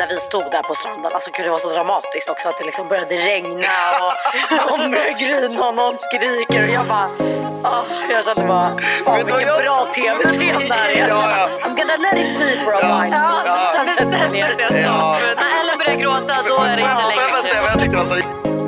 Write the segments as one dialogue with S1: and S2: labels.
S1: När vi stod där på stranden, alltså gud det var så dramatiskt också att det liksom började regna och någon började grina och någon skriker och jag bara Oh, jag kände bara, fan vilken jag... bra tv-scen det här är. Ja, ja. I'm gonna let it be for a while. Ja, ja. Sen sätter jag ner. Ja. När Ellen börjar gråta då är det inte längre.
S2: Får jag bara säga vad jag tyckte var så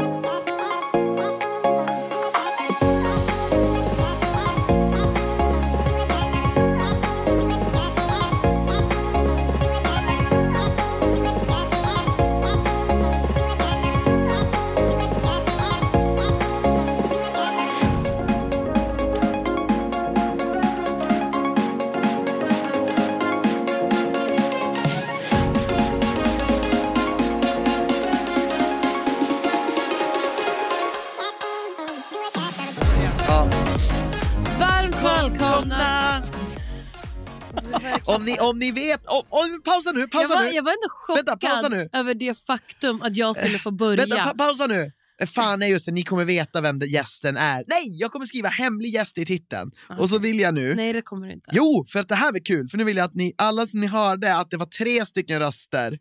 S2: Om ni, om ni vet... Om, om, pausa nu! Pausa
S3: jag, var,
S2: nu.
S3: jag var ändå chockad
S2: Vänta,
S3: över det faktum att jag skulle få börja.
S2: Vänta, pa pausa nu! Fan nej just det, ni kommer veta vem gästen är. Nej, jag kommer skriva hemlig gäst i titeln. Okay. Och så vill jag nu...
S3: Nej det kommer du inte.
S2: Jo, för att det här blir kul. För nu vill jag att ni, alla som ni hörde, att det var tre stycken röster.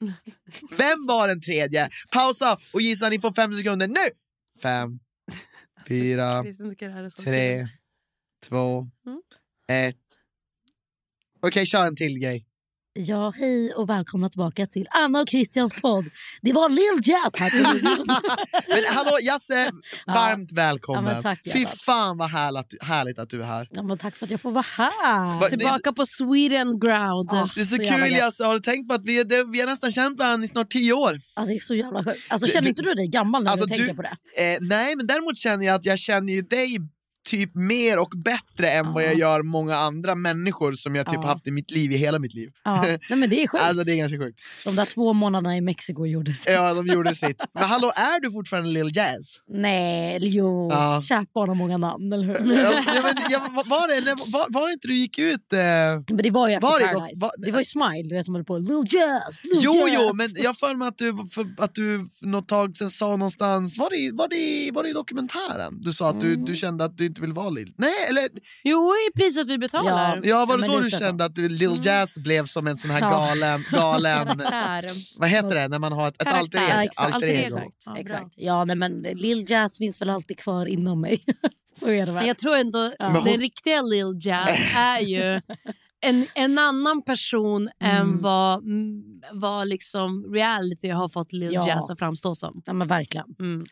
S2: Vem var den tredje? Pausa och gissa, ni får fem sekunder nu! Fem, fyra, tre, två, mm. ett. Okej, okay, kör en till grej.
S4: Ja, hej och välkomna tillbaka till Anna och Christians podd. Det var Lil Jazz här
S2: Men hallå Jasse, varmt ja. välkommen. Ja, tack, Fy fan vad härligt, härligt att du är här.
S4: Ja, men tack för att jag får vara här. Va,
S3: Tillbaka på Sweden ground.
S2: Oh, det är så, så kul Jasse, har du tänkt på att vi, det, vi har nästan känt varandra i snart tio år?
S4: Ja, det är så jävla sjukt. Alltså, känner du, inte du dig gammal när alltså, du tänker på det?
S2: Eh, nej, men däremot känner jag att jag känner ju dig typ mer och bättre än vad jag gör många andra människor som jag typ ja. haft i mitt liv, i hela mitt liv.
S4: Ja. Nej, men det är sjukt.
S2: alltså, det är ganska sjukt.
S4: De där två månaderna i Mexiko gjorde sitt.
S2: Ja, de gjorde sitt. Men hallå, är du fortfarande Lil Jazz?
S4: Nej, jo. Ja. Kärt barn har många namn, eller hur?
S2: ja, men, ja, var, det, var, var det inte du gick ut? Eh...
S4: Men det var ju efter var Paradise. Det, var, det var ju Smile du vet, som höll på. Lil Jazz, Lil
S2: jo,
S4: Jazz.
S2: Jo, men jag för mig att du, för, att du något tag sen sa någonstans, var det, var det, var det i dokumentären? Du sa att du, mm. du kände att du inte ville vara Lil. Nej, eller...
S3: Jo, i priset vi betalar.
S2: Ja, ja var det ja, då du kände så. att Lil mm. Jazz blev som en sån här galen... galen vad heter det när man har ett, ett alter ego? Ja,
S4: exakt. Alter ego. Ja, exakt. ja nej, men Lil Jazz finns väl alltid kvar inom mig. så är det väl.
S3: Jag tror ändå ja. den hon... riktiga Lil Jazz är ju en, en annan person mm. än vad, vad liksom reality har fått Lil ja. Jazz att framstå som.
S4: Ja men verkligen.
S3: Mm.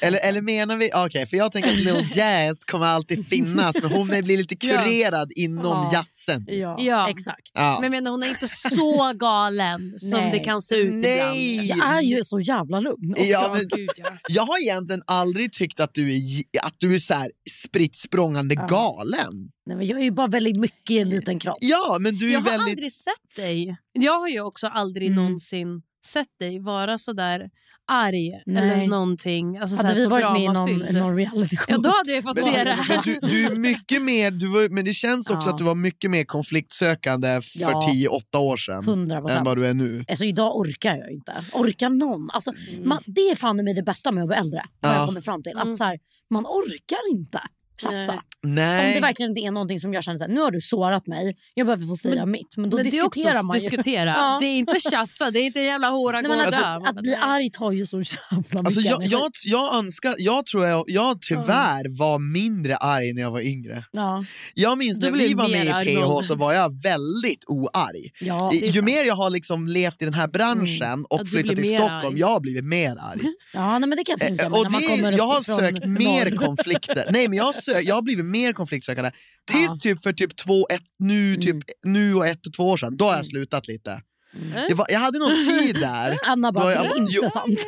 S2: Eller, eller menar vi, okej okay, för jag tänker att Lil Jazz kommer alltid finnas men hon blir lite kurerad ja. inom ja. jazzen.
S3: Ja, ja. exakt. Ja. Men menar, hon är inte så galen som det kan se ut
S2: Nej.
S4: ibland. Jag är ju så jävla lugn.
S2: Ja, men, Gud, ja. Jag har egentligen aldrig tyckt att du är, att du är så här spritt språngande galen.
S4: Nej, men jag är ju bara väldigt mycket i en liten kropp.
S2: Ja, men du är
S3: jag
S2: väldigt...
S3: har aldrig sett dig. Jag har ju också aldrig mm. någonsin sett dig vara så där arg Nej. eller någonting. Alltså,
S4: hade vi varit med i någon, någon reality show?
S3: Ja, då hade jag fått men, se det.
S2: Men du, du, är mycket mer, du var, men det känns också ja. att du var mycket mer konfliktsökande för ja. 10-8 år sedan 100%. än vad du är nu.
S4: Alltså, idag orkar jag inte. Orkar någon? Alltså, mm. man, det är fan mig det bästa med att bli äldre. Ja. Jag kommer fram till. Att, mm. så här, man orkar inte. Tjafsa.
S2: Nej.
S4: Om det verkligen inte är någonting som jag känner såhär, nu har du sårat mig, jag behöver få säga
S3: Men-
S4: mitt. Men då
S3: Men det är
S4: diskuterar
S3: också
S4: man ju.
S3: diskutera.
S4: Ja.
S3: Det är inte tjafsa, det är inte en jävla hora
S4: Nej,
S3: och
S4: alltså,
S3: dö.
S4: att, att bli arg tar ju så jävla mycket
S2: Alltså jag,
S4: energi.
S2: jag, jag önskar, jag tror jag, jag tyvärr var mindre arg när jag var yngre.
S4: Ja.
S2: Jag minns när
S3: blev
S2: vi var med i PH så var jag väldigt oarg.
S4: Ja,
S2: ju
S4: sant.
S2: mer jag har liksom levt i den här branschen och
S3: Ja, du
S2: flyttat till Stockholm,
S3: arg.
S2: jag har blivit mer arg.
S4: ja nej, men det kan jag tänka
S2: Eh,
S4: mig.
S2: och det, jag har sökt mer konflikter. Nej, men jag, har sö- jag har blivit mer konfliktsökande. Tills
S4: Ja.
S2: typ för typ två, ett, nu, typ,
S4: Mm.
S2: nu och ett och två år sedan, då har jag slutat lite. Det var, jag hade någon tid där.
S4: Anna bara,
S2: Då
S4: det
S2: jag-
S4: är inte
S2: Jo.
S4: sant.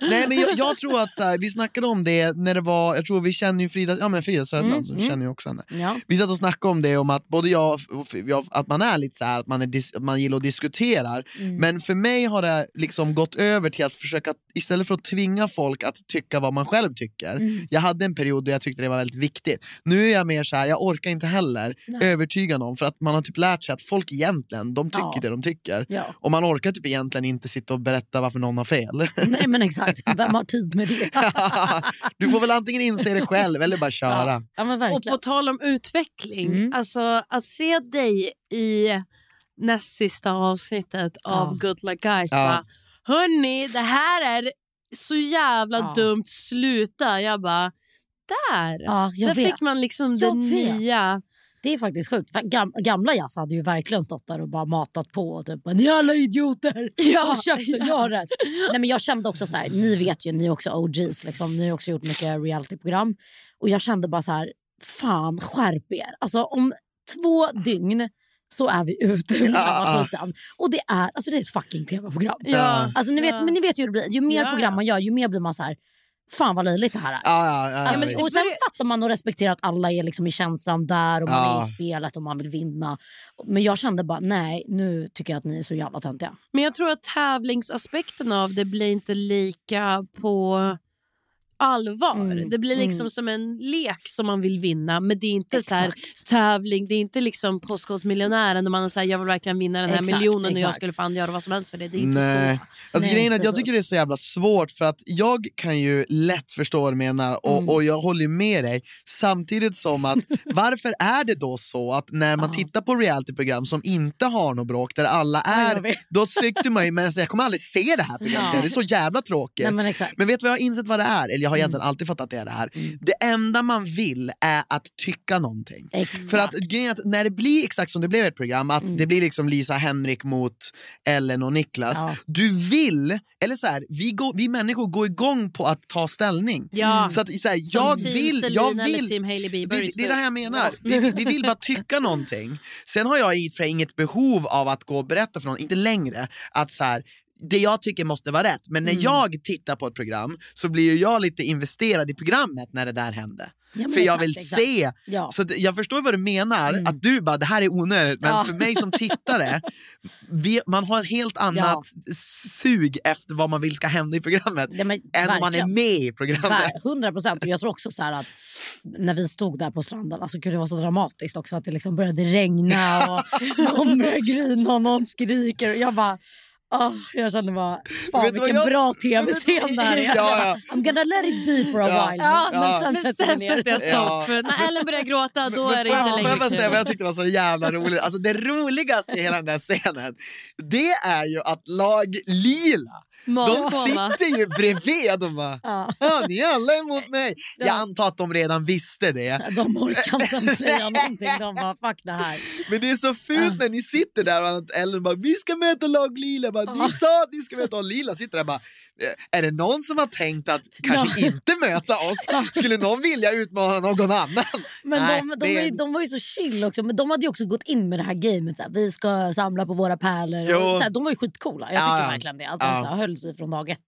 S2: Nej, men jag, jag tror att så här, vi snackade om det när det var, jag tror vi känner ju Frida, ja, men Frida Söderland,
S4: Mm,
S2: så
S4: mm.
S2: känner ju också henne.
S4: Ja.
S2: Vi satt och snackade om det, om att både jag och jag, att man är lite så här, att man, är man gillar att diskutera.
S4: Mm.
S2: Men för mig har det liksom gått över till att försöka, istället för att tvinga folk att tycka vad man själv tycker.
S4: Mm.
S2: Jag hade en period där jag tyckte det var väldigt viktigt. Nu är jag mer så här, jag orkar inte heller
S4: Nej.
S2: övertyga någon för att man har typ lärt sig att folk egentligen, de tycker
S4: Ja.
S2: det de tycker.
S4: Ja.
S2: Och man orkar typ egentligen inte sitta och berätta varför någon har fel.
S4: Nej men exakt, vem har tid med det?
S2: du får väl antingen inse det själv eller bara köra.
S4: Ja, ja
S3: Och på tal om utveckling,
S4: Mm.
S3: alltså att se dig i näst sista avsnittet av. Good Luck Guys.
S2: Ja.
S3: Hörni, det här är så jävla
S4: Ja.
S3: dumt, sluta. Jag bara, där!
S4: Ja, jag
S3: där
S4: vet.
S3: fick man liksom
S4: Jag
S3: det
S4: vet.
S3: nya.
S4: Det är faktiskt sjukt. Gamla Jazz hade ju verkligen stått där och bara matat på. Och typ, ni alla idioter!
S3: Ja,
S4: Håll käften,
S3: ja.
S4: gör rätt. Nej, men jag kände också så här, ni vet ju, ni är också OGs. Liksom. Ni har också gjort mycket realityprogram. Och jag kände bara så här, fan skärp er. Alltså om två dygn så är vi ute ur den
S2: Ja,
S4: skiten. Och det är, alltså det är ett fucking tv-program.
S2: Ja.
S4: Alltså, ni, vet,
S3: Ja.
S4: men ni vet ju hur det blir. Ju mer
S3: Ja,
S4: program man gör, ju mer blir man så här, fan vad löjligt det här är.
S2: Ja, ja, ja,
S4: Alltså, och sen fattar man och respekterar att alla är liksom i känslan där och man
S2: Ja.
S4: är i spelet och man vill vinna. Men jag kände bara, nej nu tycker jag att ni är så jävla töntiga.
S3: Men jag tror att tävlingsaspekten av det blir inte lika på allvar.
S4: Mm,
S3: Det blir liksom
S4: mm.
S3: som en lek som man vill vinna. Men det är inte så här,
S4: Exakt.
S3: tävling, det är inte liksom Postkodmiljonären där man säger jag vill verkligen vinna den här
S4: Exakt,
S3: miljonen och jag
S4: exakt.
S3: skulle fan göra vad som helst för det. Det är inte
S2: Nej.
S3: så.
S2: Alltså,
S4: Nej,
S2: grejen är att jag tycker det är så jävla svårt för att jag kan ju lätt förstå vad du menar och,
S4: Mm.
S2: och jag håller med dig. Samtidigt som att varför är det då så att när man tittar på realityprogram som inte har något bråk där alla är, då tyckte man ju men alltså, jag kommer aldrig se det här programmet,
S4: Ja.
S2: det är så jävla tråkigt.
S4: Nej, men exakt.
S2: Men vet du vad jag har insett vad det är? Eller jag har egentligen alltid fattat att det är det här.
S4: Mm.
S2: Det enda man vill är att tycka någonting.
S4: exakt.
S2: För att grejen att när det blir exakt som det blev i ett program, att
S4: Mm.
S2: det blir liksom Lisa Henrik mot Ellen och Niklas.
S4: Ja.
S2: Du vill, eller så här, vi, går, vi människor går igång på att ta ställning.
S3: Ja.
S2: Så att så här,
S3: Som
S2: jag
S3: team
S2: vill, jag vill
S3: team Hailey Bieber
S2: det, är det här jag menar. Vi, vi, vi vill bara tycka någonting. Sen har jag i och inget behov av att gå och berätta för någon, inte längre, att så här, det jag tycker måste vara rätt. Men när
S4: Mm.
S2: jag tittar på ett program så blir jag lite investerad i programmet när det där hände.
S4: Ja,
S2: För jag
S4: exakt,
S2: vill
S4: exakt.
S2: se.
S4: Ja.
S2: Så jag förstår vad du menar,
S4: Mm.
S2: att du bara det här är onödigt. Men
S4: Ja.
S2: för mig som tittare, vi, man har en helt annat sug efter vad man vill ska hända i programmet.
S4: Men
S2: än om man är med i programmet.
S4: Ver- 100 procent. Jag tror också så att när vi stod där på stranden, alltså gud, det var så dramatiskt också att det liksom började regna och någon började grina och någon skriker. Och jag bara, åh, jag kände bara, fan
S2: Vet
S4: vilken
S2: jag-
S4: bra tv-scen det här är.
S2: Ja, ja.
S4: I'm gonna let it be for a
S2: Ja.
S4: while.
S3: Ja,
S4: men
S2: ja.
S4: sen
S3: Men sen sätter jag stopp. När Ellen börjar gråta då
S2: Men
S3: är det inte längre
S2: jag säga vad jag tyckte var så jävla roligt? Alltså det roligaste i hela den där scenen, det är ju att lag Lila, de sitter ju bredvid och bara
S4: Ja.
S2: Ja, ni är alla emot mig. Jag antar att de redan visste det.
S4: De orkar inte säga någonting. De bara, fuck det här.
S2: Men det är så fult när ni sitter där och Ellen bara “vi ska möta lag Lila”. Bara, ni sa att ni ska möta och Lila sitter där och bara "Eh, “är det någon som har tänkt att kanske inte möta oss? Skulle någon vilja utmana någon annan?”
S4: Men
S2: Nej,
S4: de, de,
S2: är-
S4: de var ju så chill också. Men de hade ju också gått in med det här gamet. Så här, vi ska samla på våra pärlor. Och, så här, de var ju skitcoola. Jag
S2: Ja,
S4: tycker
S2: ja.
S4: verkligen det. Att de
S2: Ja.
S4: så här, höll sig från dag ett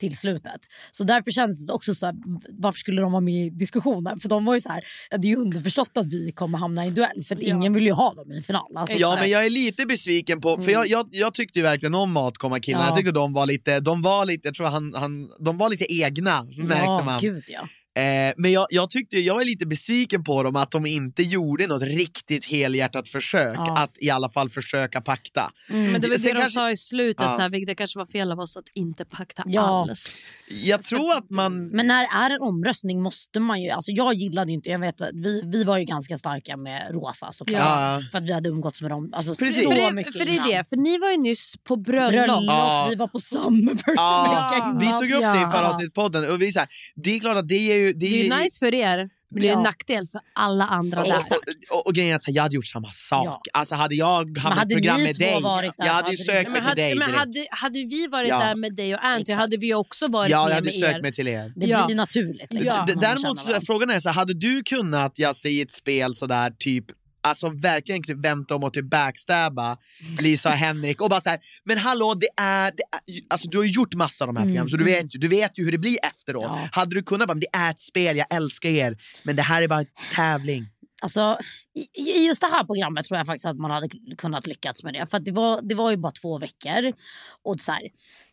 S4: till slutet. Så därför känns det också så här, varför skulle de vara med i diskussionen? För de var ju så här, det är ju underförstått att vi kommer hamna i en duell. För
S3: Ja.
S4: ingen vill ju ha dem i en final. Alltså, så
S2: Ja men jag är lite besviken på, för jag, jag, jag tyckte ju verkligen om Matkomma-killarna.
S4: Mm. Ja.
S2: Jag tyckte de var lite, de var lite, jag tror han, han, de var lite egna märkte
S4: ja,
S2: man.
S4: Gud, ja.
S2: Eh, men jag, jag tyckte, jag är lite besviken på dem att de inte gjorde något riktigt helhjärtat försök
S4: Ja.
S2: att i alla fall försöka pakta.
S3: Men det var
S2: Sen
S3: det de
S2: kanske-
S3: sa i slutet,
S2: Ja.
S3: så här, det kanske var fel av oss att inte pakta
S4: Ja.
S3: alls.
S2: Jag tror att man...
S4: Men när det är en omröstning måste man ju... Alltså jag gillade ju inte... Jag vet, att vi, vi var ju ganska starka med Rosa såklart.
S2: Ja.
S4: För att vi hade umgåtts med dem alltså,
S2: Precis.
S4: så
S3: För det,
S4: mycket
S3: för det är
S4: innan.
S3: det, för ni var ju nyss på bröllop.
S4: Bröllop,
S2: Ja.
S4: vi var på Summerburst
S2: Ja, vi tog upp det i förra
S4: Ja.
S2: avsnittet-podden och vi så här, det är klart att det är ju... Det
S3: Det är ju nice för er, men det är en nackdel för alla andra
S2: och,
S3: där.
S2: och, och, och grejen är att jag hade gjort samma sak.
S4: Ja.
S2: Alltså hade jag haft ett program med dig,
S4: varit där
S2: jag hade ju sökt mig till dig
S3: men hade, hade vi varit
S2: Ja.
S3: där med dig och Anty hade vi också varit
S2: Ja,
S3: med
S2: jag hade
S3: med
S2: sökt
S3: er.
S2: mig till er.
S4: Det
S3: Ja.
S4: blir naturligt. Liksom,
S3: Ja.
S2: Däremot så, frågan är så hade du kunnat, jag säger ett spel sådär typ Alltså verkligen typ vänta om och typ backstabba Lisa och Henrik och bara så här, men hallå det är, det är alltså du har ju gjort massa av de här programmen så du vet, ju, du vet ju hur det blir efteråt.
S4: Ja.
S2: Hade du kunnat bara, men det är ett spel, jag älskar er, men det här är bara en tävling.
S4: Alltså, i, just det här programmet tror jag faktiskt att man hade kunnat lyckats med det. För det, var, det var ju bara två veckor. Och så här,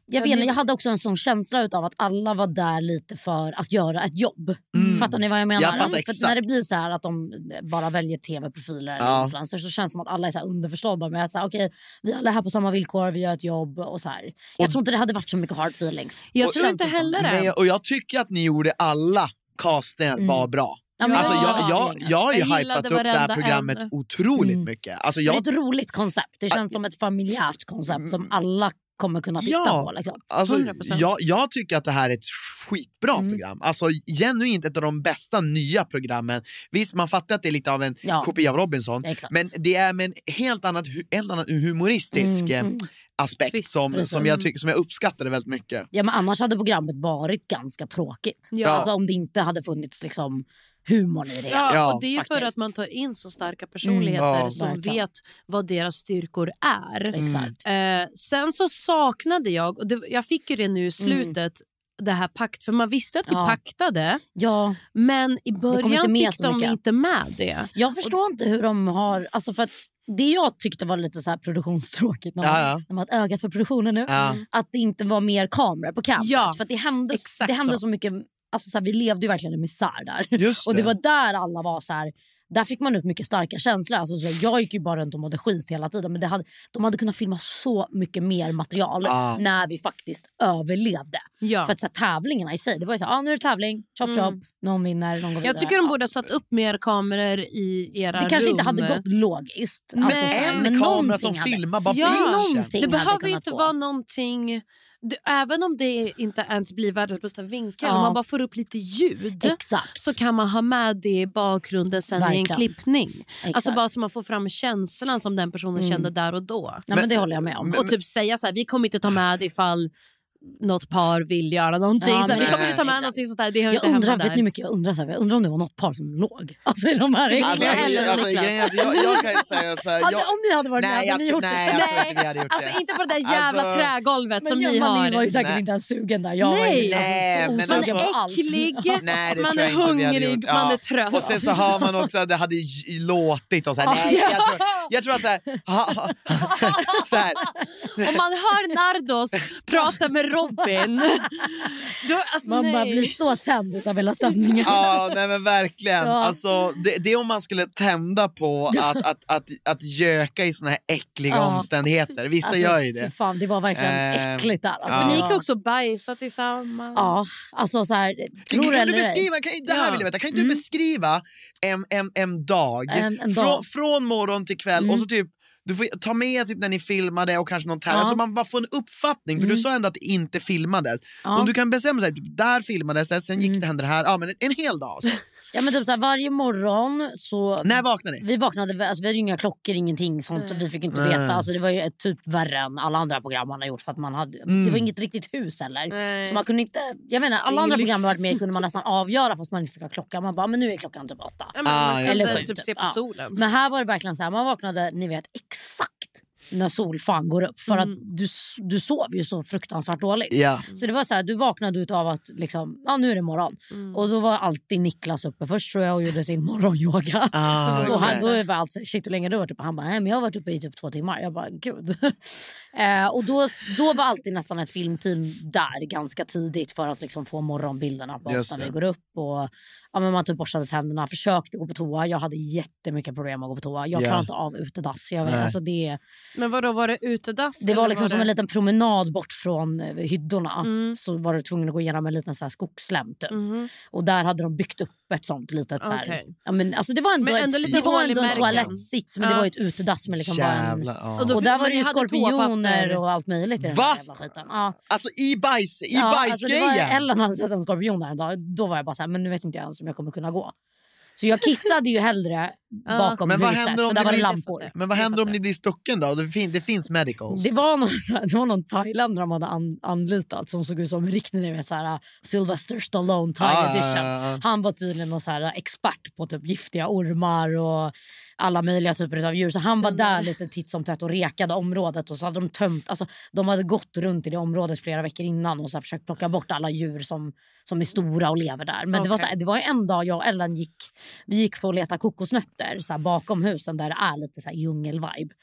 S4: jag, vet, jag hade också en sån känsla av att alla var där lite för att göra ett jobb. Fattar ni vad jag menar?
S2: Jag
S4: för när det blir så här att de bara väljer tv-profiler eller
S2: Ja.
S4: influencers så känns det som att alla är så här underförstådda med att så här, okej, vi alla är här på samma villkor, vi gör ett jobb och så här. Jag tror inte det hade varit så mycket hard feelings.
S3: Jag
S2: Och-
S3: tror inte heller det.
S2: Nej, och jag tycker att ni gjorde alla castningar var bra.
S4: Ja,
S2: Alltså,
S4: det
S2: jag, jag, jag har ju
S3: Jag
S2: hypat upp det här programmet
S3: en.
S2: otroligt mycket. Alltså,
S4: Det
S2: jag,
S4: är ett roligt koncept. Det känns som ett familjärt koncept som alla kommer kunna titta
S2: Ja.
S4: på. Liksom.
S2: Alltså,
S3: 100%.
S2: jag, jag tycker att det här är ett skitbra
S4: Mm.
S2: program. Alltså genuint ett av de bästa nya programmen. Visst, man fattar att det är lite av en
S4: Ja.
S2: kopia av Robinson,
S4: Exakt.
S2: men det är med en helt annat, hu- helt annan humoristisk
S4: Mm,
S2: eh,
S4: mm.
S2: aspekt
S3: Twist,
S2: som,
S4: precis.
S2: som, jag tycker, som jag uppskattade väldigt mycket.
S4: Ja, men annars hade programmet varit ganska tråkigt.
S3: Ja.
S4: Alltså, om det inte hade funnits liksom, humorn i det.
S3: Ja,
S2: Ja,
S3: och det är ju för
S4: faktiskt.
S3: att man tar in så starka personligheter
S2: Mm, ja,
S3: som
S4: verkligen.
S3: vet vad deras styrkor är.
S4: Exakt.
S3: Eh, sen så saknade jag, och det, jag fick ju det nu i slutet, det här pakt, för man visste att vi
S4: Ja.
S3: paktade
S4: Ja,
S3: men i början fick de
S4: mycket.
S3: inte med det.
S4: jag förstår inte hur de har... Alltså för att det jag tyckte var lite så här produktionstråkigt när man,
S2: Ja, ja.
S4: när man har ett öga för produktionen nu.
S2: Ja.
S4: Att det inte var mer kameror på campet.
S3: Ja,
S4: för att det hände,
S3: exakt
S4: det hände så.
S3: så.
S4: mycket... Alltså så här, vi levde ju verkligen i misär där.
S2: Just
S4: Och det var där alla var så här. Där fick man ut mycket starka känslor. Alltså, så jag gick ju bara runt och mådde skit hela tiden. Men det hade, de hade kunnat filma så mycket mer material
S2: Ah.
S4: när vi faktiskt överlevde.
S3: Ja.
S4: För att så här, tävlingarna i sig, det var ju så här, ah, nu är det tävling, chop
S3: Mm.
S4: chop, någon vinner, någon går vidare.
S3: Jag tycker de borde ha satt upp mer kameror i era
S4: Det kanske
S3: rum.
S4: inte hade gått logiskt.
S3: Nej.
S4: Alltså, så här,
S2: en
S4: men
S2: kamera som
S4: hade-
S2: filmar bara
S3: Ja, Det behöver inte
S4: gå.
S3: vara någonting... Det, även om det inte ens blir världens bästa vinkel,
S4: Ja.
S3: om man bara får upp lite ljud
S4: Exakt.
S3: så kan man ha med det i bakgrunden sen i en
S4: Verkligen.
S3: klippning.
S4: Exakt.
S3: Alltså bara så man får fram känslan som den personen
S4: Mm.
S3: kände där och då.
S4: Nej, men det håller jag med om.
S3: och typ säga så här, vi kommer inte ta med ifall något par vill göra någonting.
S4: Ja,
S3: så här, vi kommer inte ta med
S4: exakt.
S3: någonting sånt där, det hör
S4: Jag
S3: inte
S4: undrar, vet
S3: där.
S4: ni mycket jag undrar? Så här, jag undrar om det var något par som låg. Alltså i de här
S3: vi
S2: Alltså, alltså, alltså, är att jag, jag kan ju säga så här, jag,
S4: om ni hade varit med,
S2: nej,
S4: hade ni gjort
S2: nej,
S4: det?
S2: jag tror inte vi hade gjort
S3: Alltså
S2: det.
S3: inte på det där jävla
S2: Alltså-
S3: trägolvet som
S4: men
S3: ni
S4: man
S3: har.
S4: var ju säkert
S2: Nej.
S4: inte ens sugen där. Jag var
S3: Nej.
S4: ju,
S2: Nej,
S4: alltså,
S2: men
S3: Man
S2: alltså-
S4: på
S3: är äcklig,
S2: Nej,
S3: man är hungrig, man är trött.
S2: Och sen så hör man också att det hade låtit och så här, nej, jag tror, jag tror att så här, så här
S3: Om man hör Nardos prata med Robin. Då, alltså,
S4: Man bara
S3: nej.
S4: blir så tänd av hela stämningen.
S2: Ja, nej men verkligen.
S4: Ja.
S2: Alltså, det, det är om man skulle tända på att, att, att, att göka i såna här äckliga
S4: Ja.
S2: omständigheter. Vissa
S4: Alltså,
S2: gör ju det.
S4: Fan, det var verkligen
S2: Eh,
S4: äckligt där. Alltså,
S2: ja.
S3: Ni
S4: det
S3: gick också bajsa tillsammans.
S4: Ja, alltså så här,
S2: Kan,
S4: tror
S2: kan
S4: eller
S2: du beskriva, kan, det här
S3: Ja.
S2: vill jag veta, kan inte
S4: Mm.
S2: du beskriva en, en, en dag,
S4: En- en
S2: från,
S4: dag.
S2: från morgon till kväll
S4: Mm.
S2: och så typ du får ta med typ när ni filmade och kanske någon tävling,
S4: Ja. Mm.
S2: så man bara får en uppfattning. För du sa ändå att det inte filmades.
S4: Ja.
S2: Om du kan bestämma sig, typ, där filmades det, sen gick
S4: Mm.
S2: det hände det här. Ja, men en, en hel dag. Så.
S4: Ja, men typ så här, varje morgon så...
S2: När vaknade ni?
S4: Vi vaknade, alltså, vi hade inga klockor, ingenting sånt. Vi fick inte veta. Alltså, det var ju ett typ värre än alla andra program man har gjort. För att man hade,
S2: Mm.
S4: Det var inget riktigt hus heller.
S3: Nej.
S4: Så man kunde inte, jag menar, alla andra
S3: lyx.
S4: program varit med kunde man nästan avgöra fast man inte fick ha klockan. Man bara, men nu är klockan typ åtta.
S3: Ja, men
S2: Ah,
S3: kanske
S4: det.
S3: typ se på
S4: Ja.
S3: solen.
S4: Men här var det verkligen så här, man vaknade, ni vet exakt när solfan går upp. För att du, du sov ju så fruktansvärt dåligt.
S2: Ja.
S4: Så det var så här, du vaknade ut av att liksom, ja, nu är det morgon. Och då var alltid Niklas uppe först tror jag och gjorde sin morgonyoga.
S2: Ah,
S4: och han, då var allt shit hur länge du varit uppe? Han bara, nej men jag har varit uppe i typ två timmar. Jag bara, gud. eh, och då, då var alltid nästan ett filmteam där ganska tidigt för att liksom få morgonbilderna på oss när vi går upp. Och, ja, men man typ borstade tänderna, försökte gå på toa. Jag hade jättemycket problem att gå på toa. Jag
S2: Ja.
S4: klarar inte av utedass. Jag vet,
S2: Nej.
S4: alltså det,
S3: Men vad då var det utedass?
S4: det var liksom som
S3: det-
S4: en liten promenad bort från eh, hyddorna.
S3: Mm.
S4: Så var du tvungen att gå igenom en liten så här skogsslem. Typ.
S3: Mhm.
S4: Och där hade de byggt upp ett sånt litet... Så här, ja, men, alltså det var ändå,
S3: Men ändå lite
S4: det var ändå en toalettsits men det
S3: Ja.
S4: var ju ett utedass med liksom.
S2: Jävlar. Ja.
S3: Och då-
S4: Och där
S3: Men
S4: var det ju skorpioner och allt möjligt i den
S2: Va?
S4: jävla skiten. Ja.
S2: Alltså i bajs, i
S4: Ja, alltså det var,
S2: bajsgrejen!
S4: Ellen hade sett en skorpion där en dag. Då var jag bara så här, men nu vet inte jag ens om jag kommer kunna gå. Så jag kissade ju hellre bakom
S2: Men vad
S4: huset
S2: händer om
S4: för där
S2: det
S4: var det
S2: blir-
S4: lampor.
S2: Men vad händer om ni blir stucken då? Det, fin- det finns medicals.
S4: Det var, någon, det var någon thailändare de hade an, anlitat som såg ut som en riktig ni vet, så här, Sylvester Stallone Thai
S2: Ah,
S4: edition. Han var tydligen någon så här, expert på typ giftiga ormar och alla möjliga typer av djur. Så han var där lite titt som tätt och rekade området. Och så hade de tömt, alltså, de hade gått runt i det området flera veckor innan och så här, försökt plocka bort alla djur som, som är stora och lever där. Men det, var så här, det var en dag jag och Ellen gick, vi gick för att leta kokosnötter så här, bakom husen där det är lite så här djungelvibe.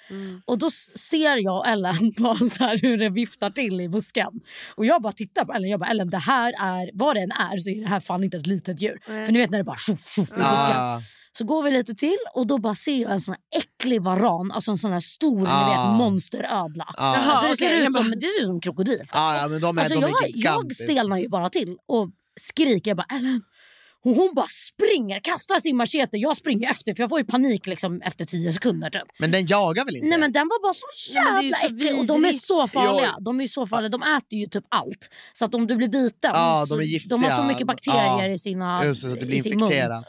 S4: Och då ser jag och Ellen bara så här hur det viftar till i busken. Och jag bara tittar på Ellen jag bara Ellen det här är, vad det än är så är det här fan inte ett litet djur. För ni vet när det bara tjoff tjoff i busken.
S2: Ah,
S4: Så går vi lite till och då bara ser jag en sån här äcklig varan, alltså en sån här stor
S2: Ah.
S4: vet, monsterödla.
S2: ah.
S4: Alltså det, ser
S3: okej,
S4: ut som, det ser ut som krokodil.
S2: Ah, ja, men de är,
S4: Alltså
S2: de är
S4: jag, jag stelnar ju bara till och skriker jag bara Ellen. Och hon bara springer, kastar sin machete. Jag springer efter för jag får ju panik liksom efter tio sekunder typ.
S2: Men den jagar väl inte?
S4: Nej men den var bara så
S3: men det
S4: jävla
S3: så
S4: äcklig och de är så farliga. De är så farliga. De äter ju typ allt. Så att om du blir biten,
S2: Ja,
S4: så,
S2: de är giftiga.
S4: de har så mycket bakterier
S2: Ja.
S4: i sina
S2: Just det, det
S4: i
S2: blir
S4: sin mun.
S2: infekterat.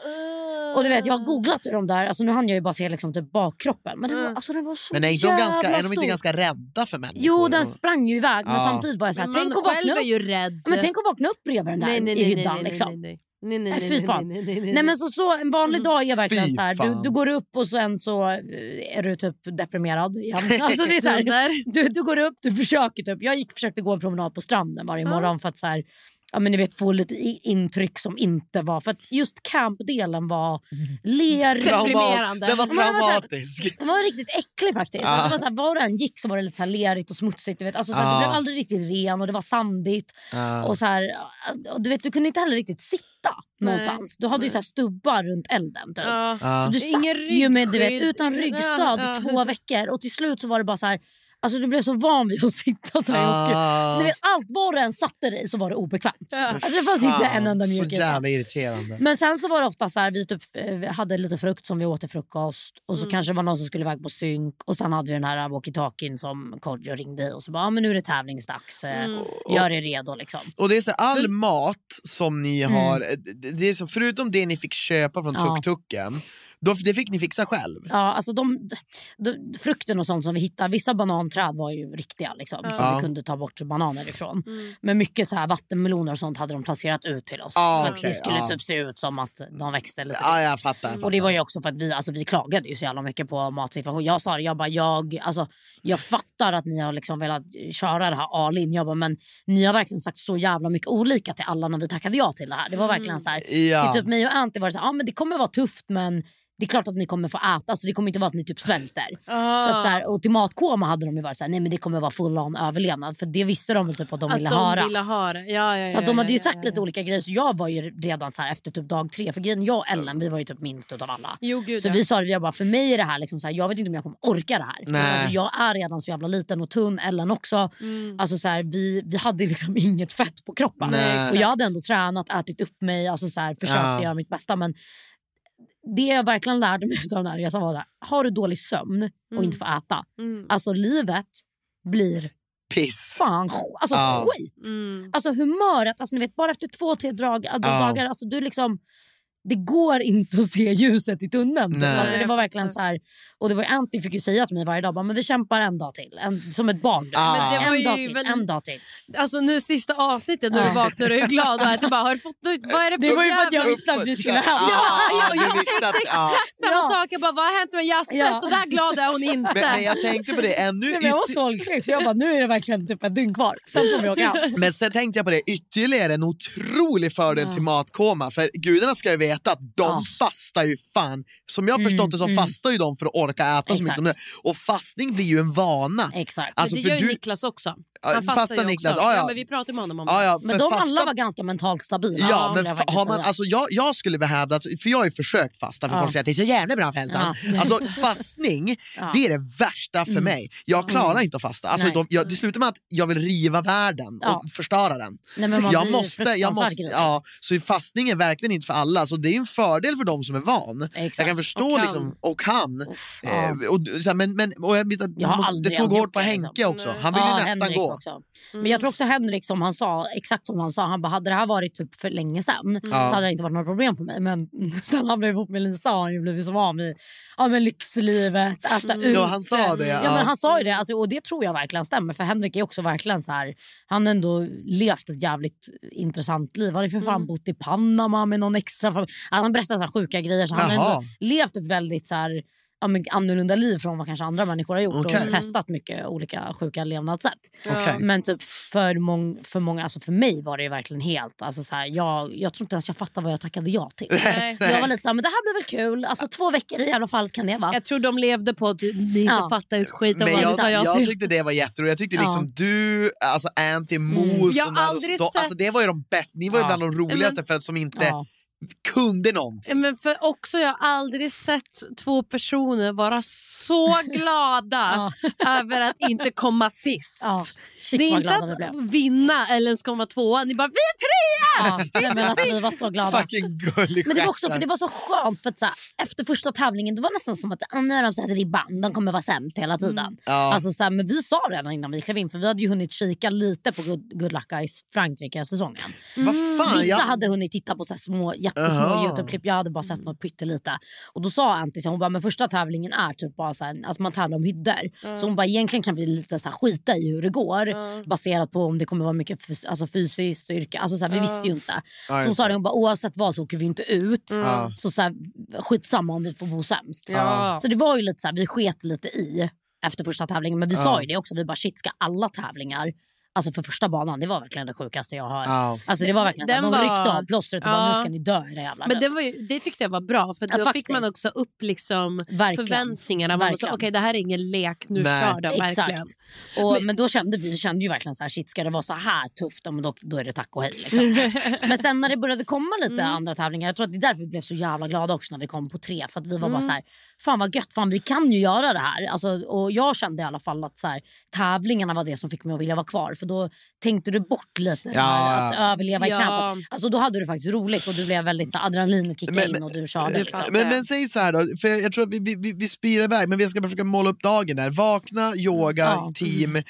S4: Och du vet, jag har googlat hur de där, alltså nu hann jag ju bara se liksom typ bakkroppen. Men det var, alltså, den var så
S2: Men är, inte de
S4: jävla
S2: ganska, är de inte ganska rädda för människor?
S4: Jo, den sprang ju iväg. Men
S2: Ja.
S4: samtidigt var jag såhär,
S3: Men
S4: tänk att vakna
S3: själv är
S4: upp.
S3: ju rädd.
S4: Men tänk att vakna upp bredvid den där
S3: nej, nej,
S4: i
S3: nej,
S4: hyddan.
S3: nej,
S4: liksom.
S3: Nej, nej, nej, nej,
S4: Nej,
S3: nej,
S4: fy
S3: nej,
S4: fan.
S3: nej, nej, nej,
S4: Nej men så, så en vanlig dag är verkligen
S2: Fy
S4: så här, du, du går upp och sen så eh, är du typ deprimerad igen. Alltså det är så här, du, du går upp, du försöker typ. Jag gick, försökte gå en promenad på stranden varje morgon för att så här, ja, men ni vet, få lite intryck som inte var... För att just campdelen var ler...
S2: Trauma-
S3: Deprimerande.
S2: Den var
S4: var
S2: traumatisk.
S4: Den var riktigt äcklig faktiskt. Alltså, det var så här, var du än gick så var det lite så här lerigt och smutsigt. Du vet. Alltså, så här,
S2: Ja.
S4: Det blev aldrig riktigt ren och det var sandigt.
S2: Ja.
S4: Och så här, och du, vet, du kunde inte heller riktigt sitta någonstans. Du hade ju så här stubbar runt elden. Typ.
S3: Ja.
S2: Ja.
S4: Så du satt ju med, du vet, utan ryggstöd i två veckor och till slut så var det bara så här... Alltså du blev så van vid att sitta så här.
S2: Ah.
S4: ni vet, allt var du än satte dig så var det obekvämt.
S3: Ja.
S4: Alltså, det fanns inte en enda
S2: Så
S4: mjukhet.
S2: jävla irriterande.
S4: Men sen så var det ofta så här, vi typ, eh, hade lite frukt som vi åt till frukost och så kanske det var någon som skulle iväg på synk och sen hade vi den här walkie-talkien som Kodjo ringde i och så bara ah, men nu är det tävlingsdags, eh, gör er redo liksom.
S2: Och det är så här, all mat som ni har, det- det är så, förutom det ni fick köpa från
S4: Mm. Ja.
S2: Då, det fick ni fixa själv.
S4: Ja, alltså de, de, frukten och sånt som vi hittade, vissa bananträd var ju riktiga liksom, som
S2: Ja.
S4: vi kunde ta bort bananer ifrån. Men mycket så här vattenmeloner och sånt hade de placerat ut till oss.
S2: Ja,
S4: för att
S2: okej,
S4: det skulle
S2: ja.
S4: typ se ut som att de växte lite.
S2: Ja, jag fattar. Jag
S4: Och det
S2: fattar.
S4: var ju också för att vi, alltså, vi klagade ju så jävla mycket på matsituationen. Jag sa det, jag bara, jag, alltså, jag fattar att ni har liksom velat köra det här all in. Jag bara, men ni har verkligen sagt så jävla mycket olika till alla när vi tackade ja till det här. Det var verkligen så här,
S2: Ja.
S4: till typ mig och Antti var det så här, ja men det kommer vara tufft men det är klart att ni kommer få äta, alltså det kommer inte vara att ni typ svälter.
S3: Ah.
S4: Så att, så här, och till matkoma hade de ju varit så här, nej men det kommer vara full on överlevnad. För det visste de väl typ att de
S3: Att
S4: ville
S3: de
S4: höra.
S3: ville ha det. Ja, ja,
S4: Så att
S3: ja,
S4: de hade ju sagt
S3: ja,
S4: lite
S3: ja.
S4: olika grejer så jag var ju redan så här efter typ dag tre. För grejen, jag och Ellen vi var ju typ minst utav alla.
S3: Jo, gud,
S4: Så
S3: ja.
S4: vi sa det, jag bara, för mig är det här liksom så här, jag vet inte om jag kommer orka det här. För
S2: Nej.
S4: alltså, jag är redan så jävla liten och tunn, Ellen också.
S3: Mm.
S4: Alltså, så här, vi, vi hade liksom inget fett på kroppen.
S2: Nej.
S4: Och jag hade ändå tränat, ätit upp mig, alltså, så här, försökt
S2: Ja.
S4: göra mitt bästa. Men det jag verkligen lärde mig av den här resan var att har du dålig sömn och inte får äta,
S3: Mm.
S4: alltså livet blir
S2: Piss.
S4: fan alltså,
S2: Ja.
S4: skit.
S3: Mm.
S4: Alltså humöret, alltså, ni vet, bara efter två, tre drag,
S2: Ja.
S4: dagar, alltså, du liksom det går inte att se ljuset i tunneln.
S2: Nej.
S4: Alltså, det var verkligen så här, och det var Antti fick ju säga till mig varje dag, men vi kämpar en dag till. En, som ett barn.
S2: Ah.
S3: Men det var
S4: en,
S3: ju
S4: dag till,
S3: väl-
S4: en dag till.
S3: Alltså nu sista avsnittet när
S4: Ja.
S3: du vaknar och är glad och äter bara, har du fått ut, vad är det för
S4: Det var ju för att jag visste att vi skulle hem.
S2: Ja,
S3: Ja,
S2: du
S3: jag
S2: visste
S3: tänkte
S2: att- ja.
S3: exakt samma
S4: Ja.
S3: sak. Jag bara, vad har hänt med Jasse?
S4: Ja.
S3: Så där glad är hon inte.
S2: Men, men jag tänkte på det ännu
S4: Nej, men jag var så för jag bara, nu är det verkligen typ ett dygn kvar. Sen får vi åka.
S2: Men sen tänkte jag på det, ytterligare en otrolig fördel till matkoma. För gudarna ska ju veta att de
S4: Ja.
S2: fastar ju fan. Som jag har förstått det så
S4: mm.
S2: fastar ju de för att orka äta så mycket som
S4: Exakt.
S2: Och fastning blir ju en vana.
S4: Exakt.
S2: Alltså,
S3: det gör ju
S2: du-
S3: Niklas också. Han fastar
S2: fasta
S3: ju
S2: Niklas,
S3: också.
S2: ja, ja.
S3: men vi pratade med honom om det.
S4: Men de
S2: fasta-
S4: alla var ganska mentalt stabila.
S2: Ja, men
S4: jag
S2: har man, alltså jag, jag skulle vilja hävda, att, för jag har ju försökt fasta för folk säger att det är så jävla bra för hälsan. Alltså fastning, det är det värsta för mig. Jag klarar inte att fasta. Alltså, de, jag, det slutar med att jag vill riva världen och förstöra den.
S4: Nej, men man
S2: jag måste, jag måste, ja, så fastning är verkligen inte för alla. Så det är en fördel för de som är van.
S4: Exakt.
S2: Jag kan förstå
S3: Och kan.
S2: liksom, och kan.
S4: Uff,
S2: Eh,
S4: ja.
S2: och, här, men, men, och jag vet att
S4: Jag
S2: det tog hårt på
S4: det,
S2: Henke
S4: liksom.
S2: också. Han ville
S4: Ja,
S2: ju nästan
S4: Henrik
S2: gå.
S4: Också. Men jag tror också Henrik som han sa, exakt som han sa, han bara hade det här varit typ för länge sedan
S2: Ja.
S4: så hade det inte varit några problem för mig. Men sen han blev ihop med Lisa har han ju blivit så van vid ja, men lyxlivet, äta ute.
S2: Ja, han sa det. Ja.
S4: Ja, men han sa ju det alltså, och det tror jag verkligen stämmer för Henrik är också verkligen så här. Han har ändå levt ett jävligt intressant liv. Han har för fan bott i Panama med någon extra familj. Han berättar så här sjuka grejer så han har ändå levt ett väldigt så här, ja, men annorlunda liv från vad kanske andra människor har gjort
S2: Okej.
S4: och testat mycket olika sjuka levnadssätt.
S2: Okej.
S4: Men typ för, mång, för många, alltså för mig var det ju verkligen helt, alltså så här, jag, jag tror inte ens jag fattar vad jag tackade ja till.
S3: Nej.
S4: Jag var lite såhär, men det här blir väl kul, alltså två veckor i alla fall kan det vara.
S3: Jag tror de levde på att ni inte
S4: Ja.
S3: fattar ett skit av
S2: Men
S3: vad
S2: jag,
S3: sa ja
S2: jag
S3: till.
S2: tyckte det var jätteroligt. Jag tyckte
S4: Ja.
S2: liksom du, alltså Anty, Mos
S4: Mm.
S3: Jag har aldrig
S2: de, alltså
S3: sett-
S2: det var ju de bästa. Ni var ju
S4: Ja.
S2: bland de roligaste för att som inte
S4: Ja.
S2: Kunde någonting.
S3: Men för också, jag har aldrig sett två personer vara så glada över att inte komma sist.
S4: Ja. Shit,
S3: det är inte att vinna eller ens komma tvåa. Ni bara vi är trea!
S4: Ja, nej, men alltså, vi var så glada.
S2: Fucking gullig
S4: Men det var också det var så skönt för att så här, efter första tävlingen det var nästan som att ah, nu är de så här ribban, de kommer vara sämst hela tiden.
S2: Ja.
S4: Alltså, så här, men vi sa redan innan vi klev in för vi hade ju hunnit kika lite på Good, Good Luck Guys Frankrike-säsongen.
S2: Fan,
S4: Vissa
S2: jag,
S4: hade hunnit titta på så små, jättesmå
S2: Aha.
S4: Youtube-klipp. Jag hade bara sett något pyttelite. Och då sa Antti hon bara, men första tävlingen är typ bara så här, att man tävlar om hyddor. Så hon bara, egentligen kan vi lite så här skita i hur det går. Baserat på om det kommer vara mycket fys- alltså fysiskt styrka. Alltså så här, vi visste ju inte. Så hon sa det, hon bara, oavsett vad så åker vi inte ut.
S2: Ja.
S4: Så, så här, skitsamma om vi får bo sämst. Så det var ju lite så här, vi sket lite i efter första tävlingen. Men vi sa ju det också, vi bara shit ska alla tävlingar Alltså för första banan, det var verkligen det sjukaste jag har.
S2: Ja.
S4: Alltså det var verkligen så
S3: Den
S4: att de
S3: var-
S4: ryckte av plåstret och bara
S3: Ja.
S4: nu ska ni dö i det jävla
S3: Men det, var ju, det tyckte jag var bra för
S4: Ja,
S3: då fick man också upp liksom
S4: Verkligen.
S3: förväntningarna. Man. Okej det här är ingen lek, nu
S2: Nej.
S3: kör de verkligen.
S4: Exakt. Och, men, då kände vi kände ju verkligen så här, shit ska det vara så här tufft, ja, men då, då är det tack och hej. Liksom. men sen när det började komma lite
S3: Mm.
S4: andra tävlingar, jag tror att det är därför vi blev så jävla glada också när vi kom på tre. För att vi var bara
S3: Mm.
S4: så här, fan vad gött, fan vi kan ju göra det här. Alltså, och jag kände i alla fall att så här, tävlingarna var det som fick mig att vilja vara kvar. För då tänkte du bort lite det
S2: Ja.
S4: här, att överleva
S3: Ja.
S4: i camp. Alltså, då hade du faktiskt roligt och du blev väldigt så adrenalinet kickade
S2: Men-
S4: in och du körde. Liksom.
S2: Men, men säg så här då, för jag tror att vi, vi, vi, vi spirar iväg, men vi ska bara försöka måla upp dagen där. Vakna, yoga,
S4: Ja.
S2: team,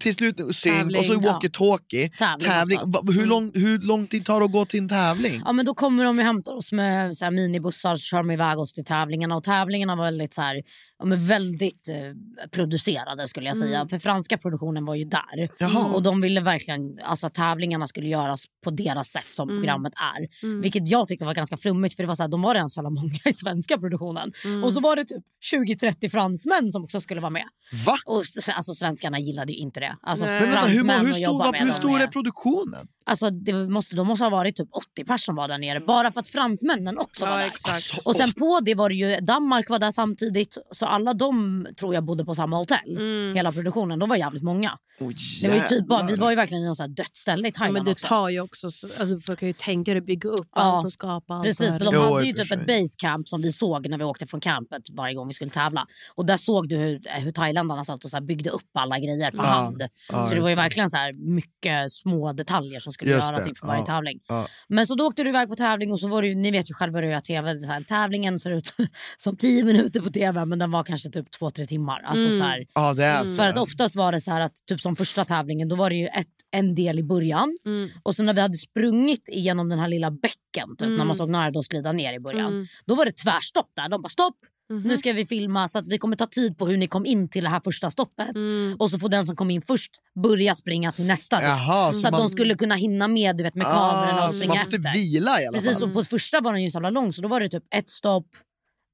S2: till slut synk och så
S4: ja.
S2: walkie-talkie.
S4: Tävling
S2: Tävling. Hur, lång, hur lång tid tar det att gå till en tävling?
S4: Ja men då kommer de och hämtar oss med så här, minibussar så kör de iväg oss till tävlingarna. Och tävlingarna var väldigt, så här, ja, men väldigt eh, producerade skulle jag säga. För franska produktionen var ju där.
S2: Jaha.
S4: Och de ville verkligen, alltså att tävlingarna skulle göras på deras sätt som programmet är. Vilket jag tyckte var ganska flummigt för det var så här, de var redan så många i svenska produktionen. Och så var det typ 20-30 fransmän som också skulle vara med.
S2: Va?
S4: Och alltså svenskarna gillade ju inte det. Alltså.
S2: Men vänta, hur, hur stor, var, hur
S4: de
S2: stor är
S4: är-
S2: produktionen?
S4: Alltså det måste, de måste ha varit typ 80 personer som var där nere. Bara för att fransmännen också var
S3: Ja,
S4: där.
S3: exakt.
S4: Och sen på det var det ju Danmark var där samtidigt. Så alla de tror jag bodde på samma hotell.
S3: Mm.
S4: Hela produktionen. De var jävligt många.
S2: Oh,
S4: Det var ju typ bara, vi var ju verkligen i något så här dödsställe i
S3: Ja,
S4: Thailand
S3: men det
S4: också.
S3: tar ju också, alltså, folk kan ju tänka dig bygga upp
S4: Ja.
S3: allt och skapa allt.
S4: Precis, för de
S2: Jo,
S4: hade ju
S2: för
S4: typ ett basecamp som vi såg när vi åkte från campet varje gång vi skulle tävla. Och där såg du hur, hur thailändarna satt och så här byggde upp alla grejer för
S2: Ja,
S4: hand.
S2: ja,
S4: så det var ju verkligen så här mycket små detaljer som skulle
S2: Just
S4: göras inför varje
S2: ja.
S4: tävling.
S2: Ja.
S4: Men så då åkte du iväg på tävling och så var det ju, ni vet ju själva hur jag tv. Den här tävlingen ser ut som 10 minuter på tv men den var kanske typ 2-3 timmar. Alltså
S3: Mm.
S4: så här,
S2: Ja, det är så.
S4: för att oftast var det så här att typ som första tävlingen då var det ju ett, en del i början
S3: Mm.
S4: och så när vi hade sprungit igenom den här lilla bäcken typ, när
S3: Mm.
S4: man såg Nardos glida ner i början.
S3: Mm.
S4: Då var det tvärstopp där. De bara stopp!
S3: Mhm.
S4: Nu ska vi filma så att det kommer ta tid på hur ni kom in till det här första stoppet.
S3: Mm.
S4: Och så får den som kom in först börja springa till nästa del.
S2: Jaha,
S4: Så att de skulle kunna hinna med du vet, med kamerorna
S2: ah,
S4: och
S2: så
S4: springa
S2: man får typ
S4: efter.
S2: vila i alla
S4: Precis,
S2: fall.
S4: och på första var den ju så lång så då var det typ ett stopp,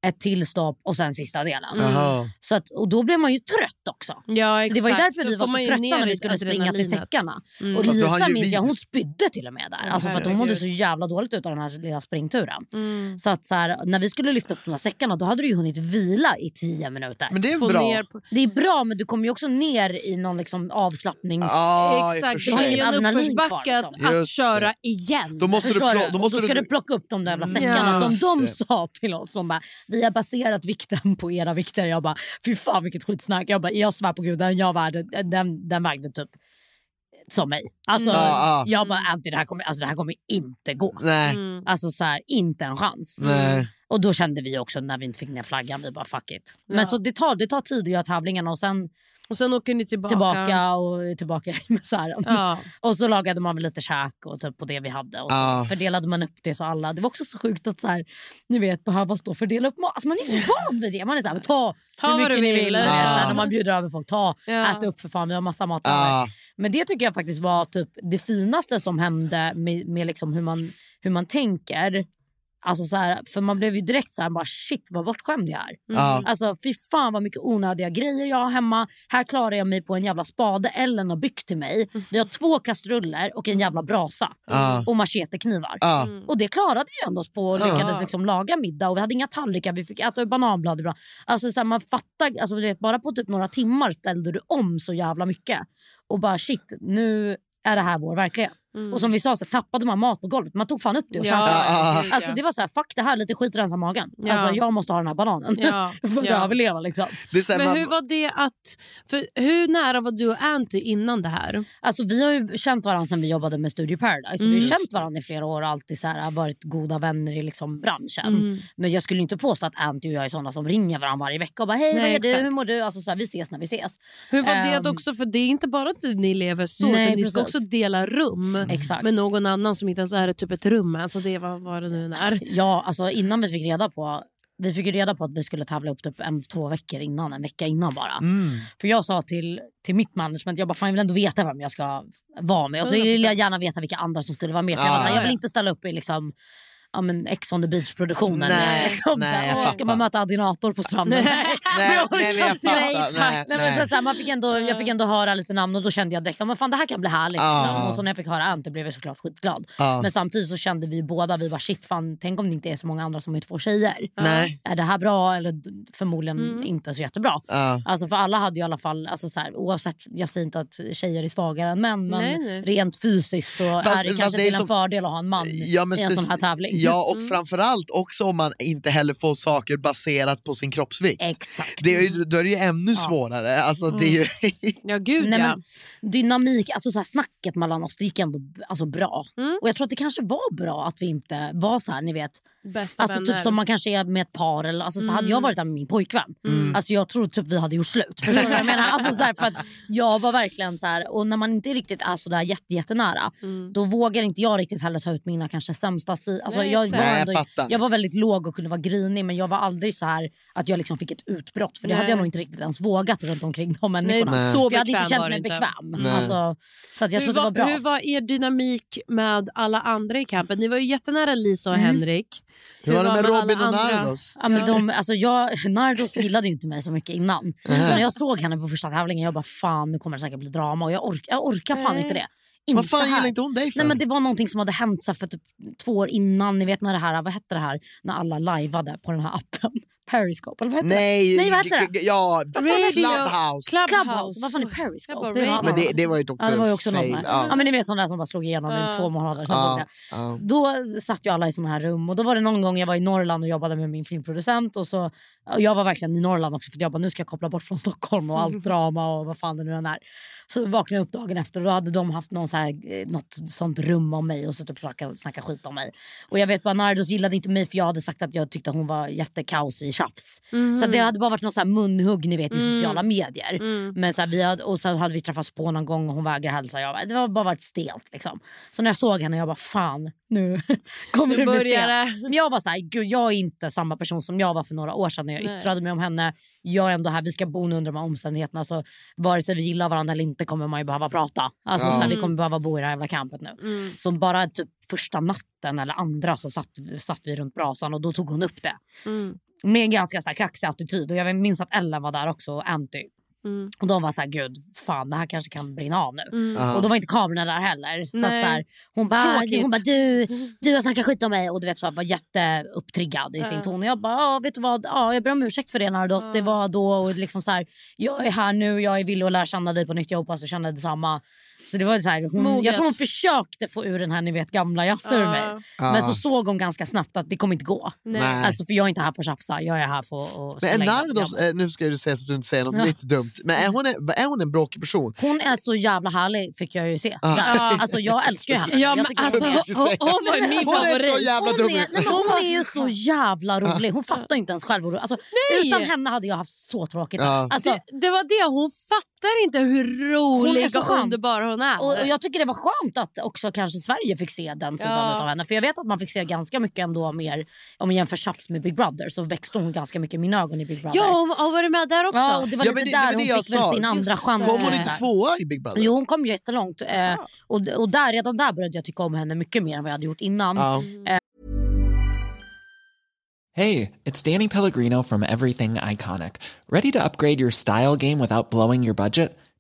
S4: ett till stopp och sen sista delen.
S2: Jaha.
S4: Så att, och då blev man ju trött också.
S3: Ja,
S4: Så det var ju
S3: exakt.
S4: därför
S3: Då
S4: vi var så trötta när vi skulle springa till säckarna.
S3: Mm.
S4: Och Lisa
S2: ju
S4: minns jag, hon spydde till och med där. Alltså för att hon mådde så jävla dåligt ut av den här lilla springturen.
S3: Mm.
S4: Så att så här, när vi skulle lyfta upp de här säckarna då hade du ju hunnit vila i tio minuter.
S2: Men det är
S3: Få
S2: bra.
S3: på...
S4: Det är bra men du kommer ju också ner i någon liksom avslappnings...
S2: För
S3: Exakt,
S2: sig.
S3: är ju en uppförsbacke att,
S4: liksom.
S3: att köra igen.
S2: Då måste du,
S4: du?
S2: då måste
S4: då ska
S2: du,
S4: du plocka upp de där jävla säckarna
S2: Just
S4: som de
S2: det.
S4: sa till oss. De bara, vi har baserat vikten på era vikter. Jag bara, fy fan vilket skitsnack. Jag, bara, jag svär på gud, den, jag vägde, den, den vägde typ som mig. Alltså,
S2: Mm. Ja, ja.
S4: Jag bara, Anty det här kommer, alltså, det här kommer inte gå.
S2: Nej.
S3: Mm.
S4: Alltså så här, inte en chans.
S2: Nej.
S4: Och då kände vi också när vi inte fick ner flaggan, vi bara fuck it. Men
S3: Ja.
S4: så det tar, det tar tid att göra tävlingarna och sen
S3: Och sen åker ni tillbaka.
S4: tillbaka och tillbaka med så här.
S3: Ja.
S4: Och så lagade man väl lite käk och typ på det vi hade. Och så
S2: Ja.
S4: fördelade man upp det så alla. Det var också så sjukt att så här, ni vet, behöva stå och fördela upp mat. Alltså man är så van vid det. Man är så här, ta,
S3: Ta
S4: hur
S3: vad
S4: mycket ni
S3: vill.
S4: vill.
S3: Ja.
S4: Så här, när man bjuder över folk, ta,
S3: Ja.
S4: ät upp för fan. Vi har massa mat över.
S2: Ja.
S4: Men det tycker jag faktiskt var typ det finaste som hände med, med liksom hur, man, hur man tänker. Alltså så här, för man blev ju direkt så här, bara shit vad bortskämd jag är.
S2: Ja.
S4: Alltså fy fan vad mycket onödiga grejer jag har hemma. Här klarar jag mig på en jävla spade Ellen har byggt till mig. Vi har två kastruller och en jävla brasa.
S2: Ja.
S4: Och macheteknivar.
S2: Ja.
S4: Och det klarade vi ändå oss på och lyckades liksom laga middag och vi hade inga tallrikar, vi fick äta bananblad ibland. Alltså så här, man fattar, alltså, du vet, bara på typ några timmar ställde du om så jävla mycket. Och bara shit, nu är det här vår verklighet. Och som vi sa så tappade man mat på golvet, man tog fan upp det och
S3: Mm. Ja, gud,
S4: Alltså det var så här, fuck det här, lite skit rensa magen.
S3: Ja.
S4: Alltså jag måste ha den här bananen.
S3: Ja,
S4: för att
S3: ja.
S4: överleva liksom.
S2: Det
S3: Men
S2: man,
S3: hur var det att... För hur nära var du och Anty innan det här?
S4: Alltså vi har ju känt varandra sen vi jobbade med Studio Paradise. Och Vi
S3: Mm.
S4: har känt varandra i flera år och alltid så här, varit goda vänner i liksom branschen.
S3: Mm.
S4: Men jag skulle inte påstå att Anty och jag är såna som ringer varandra varje vecka och bara hej vad
S3: Nej,
S4: är du,
S3: exakt.
S4: hur mår du? Alltså så här, vi ses när vi ses.
S3: Hur var det
S4: Ehm.
S3: också? För det är inte bara att ni lever så,
S4: Nej,
S3: utan ni ska. Också dela rum
S4: Exakt.
S3: med någon annan som inte ens är typ ett rum. Alltså det var vad det nu är.
S4: Ja, alltså innan vi fick reda på vi fick ju reda på att vi skulle tävla upp typ en, två veckor innan, en vecka innan bara.
S2: mm.
S4: För jag sa till, till mitt management, jag bara fan jag vill ändå veta vem jag ska vara med. Och så vill jag gärna veta vilka andra som skulle vara med. För jag, var så här,
S2: Ah,
S4: jag vill inte ställa upp i liksom Ja, men Ex on the beach-produktionen.
S2: Nej,
S4: liksom,
S2: nej, jag
S4: ska man möta Adinator på stranden?
S3: Nej.
S2: Nej, nej, jag fattar.
S4: Nej.
S2: Nej,
S4: Nej, men så
S2: nej.
S4: att så här, man fick ändå, jag fick ändå höra lite namn och då kände jag direkt att fan, det här kan bli härligt.
S2: Ja.
S4: Liksom. Och så när jag fick höra Ante blev jag såklart skitglad.
S2: Ja.
S4: Men samtidigt så kände vi båda, vi bara shit fan, tänk om det inte är så många andra som är två tjejer.
S2: Nej.
S4: Är det här bra eller förmodligen inte så jättebra.
S2: Ja.
S4: Alltså för alla hade ju i alla fall, alltså så här, oavsett, jag säger inte att tjejer är svagare än män men
S3: Nej, nej.
S4: rent fysiskt så
S2: Fast-
S4: är det kanske
S2: det är
S4: till en fördel att ha en man
S2: Ja, men
S4: i en sån här tävling.
S2: Ja, och framförallt också om man inte heller får saker baserat på sin kroppsvikt.
S4: Exakt.
S2: Det är ju, då är det ju ännu svårare. Alltså, det är ju,
S3: Ja, gud
S4: Nej,
S3: ja.
S4: men, dynamik, alltså så här, snacket mellan oss det gick ändå alltså, bra.
S3: Mm.
S4: Och jag tror att det kanske var bra att vi inte var så här, ni vet.
S3: Bästa
S4: Alltså
S3: vänner.
S4: typ som man kanske är med ett par eller alltså, så hade jag varit där med min pojkvän.
S2: Mm.
S4: Alltså jag tror typ vi hade gjort slut. Förstår du vad jag menar? Alltså, så här, för att jag var verkligen så här, och när man inte riktigt är så där jätte, jättenära då vågar inte jag riktigt heller ta ut mina kanske sämsta sidor. Alltså, jag, var.
S2: Nej, jag
S4: jag var väldigt låg och kunde vara grinig men jag var aldrig så här att jag liksom fick ett utbrott. För det
S3: Nej.
S4: hade jag nog inte riktigt ens vågat runt omkring de människorna.
S3: Nej, så
S4: För jag hade inte känt
S3: var
S4: mig
S3: inte.
S4: bekväm. Alltså, så att jag
S3: hur,
S4: tror det var bra.
S3: hur var er dynamik med alla andra i campen? Ni var ju jättenära Lisa och Henrik.
S2: Hur var det med Robin och? Nardos?
S4: Ja, men de, alltså jag, Nardos gillade ju inte mig så mycket innan. Så när jag såg henne på första tävlingen jag bara fan nu kommer det säkert bli drama och jag, ork, jag orkar fan
S3: Nej.
S4: inte det. Inte
S2: Vad fan
S4: här.
S2: gillar inte hon dig för?
S4: Nej, men det var någonting som hade hänt så här för typ två år innan. Ni vet när det här, vad hette det här när alla lajvade på den här appen? Periscope, eller vad heter
S2: Nej,
S4: det? Nej, vad heter det?
S2: ja,
S3: Radio-
S2: Clubhouse.
S4: Clubhouse. Vad fan är Periscope? Det något
S2: Men det, det var ju också
S4: Ja, det var ju också någon
S2: fail.
S4: sån här.
S2: Ja.
S4: Ja. men ni vet sån där som bara slog igenom i två månader. Sen
S2: ja.
S4: Då satt ju alla i såna här rum och då var det någon gång jag var i Norrland och jobbade med min filmproducent och så och jag var verkligen i Norrland också för jag bara nu ska jag koppla bort från Stockholm och allt drama och vad fan det nu än är. Så vaknade jag upp dagen efter och då hade de haft någon så här, eh, något sånt rum om mig och suttit och snackat snacka skit om mig. Och jag vet bara Nardos gillade inte mig för jag hade sagt att jag tyckte att hon var jättekaos i tjafs. Så att det hade bara varit något så här munhugg ni vet i sociala medier. Men så här, vi hade, och så hade vi träffats på någon gång och hon vägrade hälsa. Jag det var bara varit stelt liksom. Så när jag såg henne jag bara fan nu kommer
S3: Nu
S4: det bli stelt. Men jag var så här, gud jag är inte samma person som jag var för några år sedan när jag
S3: Nej.
S4: yttrade mig om henne. Jag är ändå här, vi ska bo under de här omständigheterna så vare sig vi gillar varandra eller inte kommer man ju behöva prata. Alltså, så här, vi kommer behöva bo i det här jävla campet nu. Så bara typ första natten eller andra så satt, satt vi runt brasan och då tog hon upp det. Med en ganska så här, kaxig attityd och jag minns att Ellen var där också och Anty. Och de var så här, gud fan det här kanske kan brinna av nu. Och då var inte kamerorna där heller. Så så här, hon bara,
S3: Tråkigt.
S4: hon bara du, du har snackat skit om mig och du vet så här, var jätteupptriggad i sin ton. Och jag bara, ja, vet du vad, ja, jag ber om ursäkt för det Nardos. Det var då och liksom så här, jag är här nu, jag är villig att lära känna dig på nytt. Jag hoppas du känner detsamma. Så det var så här, hon,
S3: Moget.
S4: jag tror hon försökte få ur den här ni vet gamla jazzar ur mig. Men så såg hon ganska snabbt att det kommer inte gå.
S3: Nej.
S4: Alltså för jag är inte här för att tjafsa, jag är här för att
S2: Men är Nardos, eh, nu ska du säga så att du inte säger något
S4: Ja.
S2: nytt dumt, men är hon en, är hon en bråkig person?
S4: Hon är så jävla härlig fick jag ju se. Där. Alltså jag älskar ju henne.
S3: Ja, men alltså,
S4: hon,
S3: hon var min
S2: Hon är så
S3: favorit.
S2: jävla
S4: hon, är, nej, hon är ju så jävla rolig. Hon fattar inte ens själv. vad- Alltså,
S3: Nej.
S4: utan henne hade jag haft så tråkigt.
S2: Ja.
S4: Alltså,
S3: Det, det var det, hon fattar inte hur
S4: Hon är
S3: rolig
S4: så
S3: och underbar hon är.
S4: och, och jag tycker det var skönt att också kanske Sverige fick se den sidan
S3: Ja.
S4: av henne. För jag vet att man fick se ganska mycket ändå mer, om man jämför tjafs med Big Brother så växte hon ganska mycket i mina ögon i Big Brother.
S3: ja, hon har varit med där också.
S4: Ja, och det var
S2: Ja,
S4: lite
S2: det-
S4: där
S2: det
S4: hon fick väl
S2: sa.
S4: sin andra
S3: Just
S4: chans.
S3: det.
S2: Kom hon inte tvåa i Big Brother?
S4: Jo, hon kom ju jättelångt. Eh, och, och där, redan där började jag tycka om henne mycket mer än vad jag hade gjort innan.
S2: Ja.
S5: Hey, it's Danny Pellegrino from Everything Iconic. Ready to upgrade your style game without blowing your budget?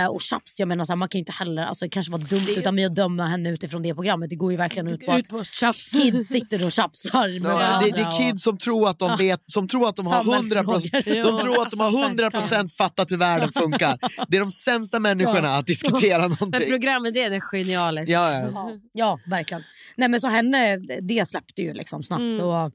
S4: Eh, Och tjafs, jag menar så här, man kan ju inte heller, alltså, det kanske var dumt utan mig att döma henne utifrån det programmet. Det går ju verkligen ut på att
S3: Ut på tjafs.
S4: kids sitter och tjafsar med
S2: Ja, det, det är kids som tror att de vet, som tror att de har 100%,
S4: Samhällsfrågor.
S2: de tror att de har 100% fattat hur världen funkar. Det är de sämsta människorna att diskutera
S3: Men
S2: någonting.
S3: programmet det är genialiskt.
S2: Ja, ja.
S4: Ja, ja, verkligen. Nej, men så henne, det släppte ju liksom snabbt.
S3: Mm.
S4: Och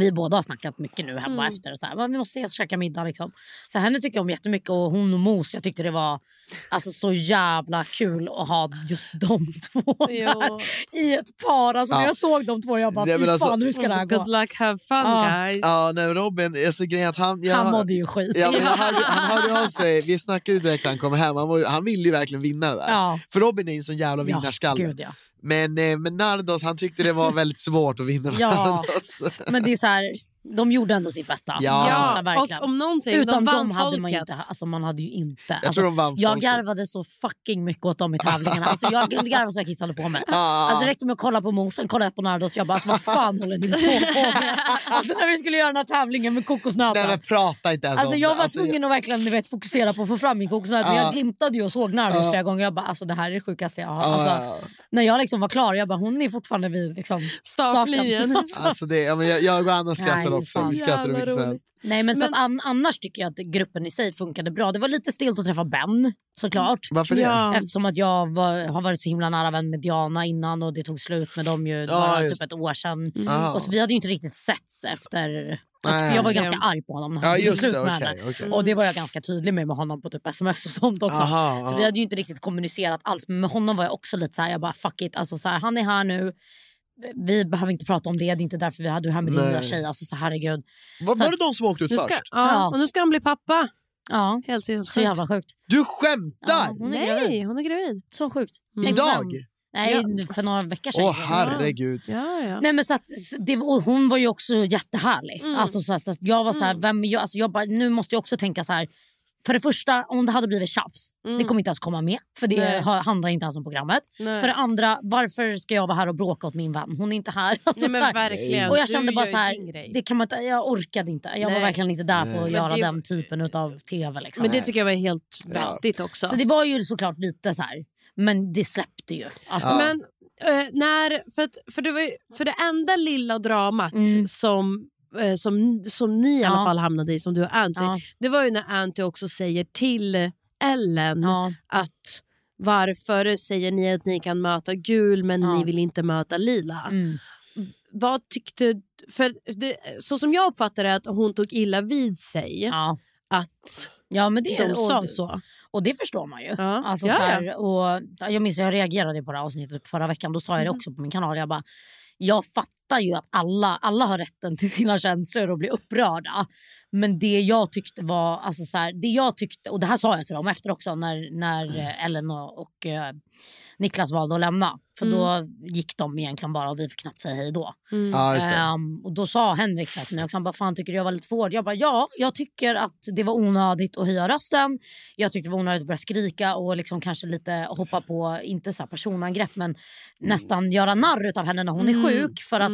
S4: vi båda har snackat mycket nu hemma efter. Och så här, "Men vi måste ses och käka middag. Liksom. Så henne tycker jag om jättemycket. Och hon och Mos, jag tyckte det var alltså, så jävla kul att ha just de två där i ett par. Alltså, När
S2: Ja.
S4: jag såg de två jag bara,
S2: Nej,
S4: fy
S2: alltså-
S4: fan hur ska det här gå?
S3: Good luck, have fun
S4: Ja.
S3: guys.
S2: Ja, nej, Robin, alltså, grejen han... jag-
S4: Han mådde ju skit.
S2: Ja, men jag hörde, han hörde av sig, vi snackade direkt när han kom hem, han, var, han ville ju verkligen vinna det där.
S4: Ja.
S2: För Robin är ju en sån jävla
S4: Ja,
S2: vinnarskalle.
S4: gud, ja.
S2: Men, eh, men Nardos han tyckte det var väldigt svårt att vinna
S4: Ja.
S2: Nardos.
S4: Men det är så här, de gjorde ändå sitt bästa.
S2: Ja.
S4: Alltså,
S3: och om någonting,
S4: Utan
S3: de vann
S4: dem hade man ju
S3: folket.
S4: inte, alltså man hade ju inte.
S2: Jag
S4: alltså,
S2: tror de vann
S4: jag
S2: folket.
S4: garvade så fucking mycket åt dem i tävlingarna. Alltså, jag kunde garva så jag kissade på mig.
S2: Ah.
S4: Alltså, det räckte med att kolla på Mo, sen kollade jag på Nardos och jag bara alltså, vad fan håller ni två på med? Alltså när vi skulle göra den här tävlingen med kokosnötter.
S2: Nej prata inte ens
S4: Alltså jag var tvungen att verkligen ni vet, fokusera på att få fram min kokosnöt
S2: Ja.
S4: jag glimtade ju och såg Nardos
S2: Ja.
S4: flera gånger. Jag bara alltså det här är det sjukaste jag har. Alltså,
S2: ja,
S4: När jag liksom var klar, jag bara hon är fortfarande vid liksom,
S3: Startlinjen.
S4: Alltså,
S2: Alltså det, jag, jag och Anna skrattade skrattar också. Vi skrattar hur mycket helst.
S4: Nej, men, så att an, annars tycker jag att gruppen i sig funkade bra. Det var lite stelt att träffa Ben såklart.
S2: Varför det?
S3: Ja.
S4: Eftersom att jag var, har varit så himla nära vän med Diana innan och det tog slut med dem ju
S2: Ja,
S4: bara typ ett år sedan.
S2: Aha.
S4: Och så, vi hade ju inte riktigt setts efter... Alltså, jag var ganska arg på honom när han
S2: Ja,
S4: slut
S2: det,
S4: med henne.
S2: okej.
S4: Och det var jag ganska tydlig med med honom på typ sms och sånt också.
S2: Aha,
S4: så
S2: aha.
S4: vi hade ju inte riktigt kommunicerat alls. Men med honom var jag också lite så här, jag bara fuck it. Alltså, så här, han är här nu. Vi behöver inte prata om det, det är inte därför vi hade du här med din
S2: Nej.
S4: nya tjej. Alltså, så herregud.
S2: Var,
S4: Så
S2: var det
S4: att-
S2: de som åkte ut
S3: Nu ska,
S2: först?
S3: ja,
S4: Ja.
S3: Och nu ska han bli pappa.
S4: Ja,
S3: Helt
S4: så
S3: sinnessjukt.
S4: jävla sjukt.
S2: Du skämtar?
S4: Ja, hon är gravid.
S3: Nej, hon är gravid.
S4: Så sjukt. Tänk
S2: Idag?
S4: Nej, för några veckor sedan.
S2: Åh herregud.
S3: Ja, ja.
S4: Nej, men så att, det, och hon var ju också jättehärlig.
S3: Mm.
S4: Alltså, så, så att jag var så här, vem är jag? Alltså, jag bara, nu måste jag också tänka så här. För det första, om det hade blivit tjafs, det kommer inte ens komma med. För det
S3: Mm. Nej.
S4: ha- handlar inte ens om programmet.
S3: Nej.
S4: För det andra, varför ska jag vara här och bråka åt min vän? Hon är inte här. Alltså,
S3: Nej,
S4: så
S3: men
S4: här.
S3: verkligen.
S4: Och jag
S3: Du
S4: kände bara
S3: gör
S4: så här, det kan man inte, jag orkade inte. Jag var
S3: Nej.
S4: verkligen inte där för att
S3: Men
S4: göra
S3: det-
S4: den typen av tv. Liksom.
S3: Men det tycker jag var helt
S2: Ja.
S3: vettigt också.
S4: Så det var ju såklart lite så här, men det släppte ju. Alltså,
S3: Men eh, när, för, att, för, det var ju, för det enda lilla dramat
S4: Mm.
S3: som, eh, som, som ni i alla fall hamnade i, som du och Anty, det var ju när Anty också säger till Ellen att varför säger ni att ni kan möta gul men ni vill inte möta lila?
S4: Mm.
S3: Vad tyckte... För det, så som jag uppfattade det att hon tog illa vid sig
S4: Ja.
S3: att
S4: ja, men det
S3: de
S4: och-
S3: sa så.
S4: Och det förstår man ju.
S3: Ja.
S4: Alltså,
S3: Ja,
S4: så
S3: ja.
S4: här, och, jag minns jag reagerade på det här avsnittet förra veckan. Då sa jag det
S3: Mm.
S4: också på min kanal. Jag, bara, jag fattar ju att alla, alla har rätten till sina känslor och bli upprörda. Men det jag tyckte var... Alltså, så här, det jag tyckte, och det här sa jag till dem efter också när, när eh, Ellen och, och eh, Niklas valde att lämna. För då gick de egentligen bara och vi fick knappt säga hej då.
S2: Just det.
S4: Ehm, och då sa Henrik så här till mig också, han bara, fan tycker du jag var lite för hård? Jag bara, ja, jag tycker att det var onödigt att höja rösten. Jag tyckte det var onödigt att börja skrika och liksom kanske lite hoppa på, inte så här personangrepp, men nästan göra narr av henne när hon är sjuk. För att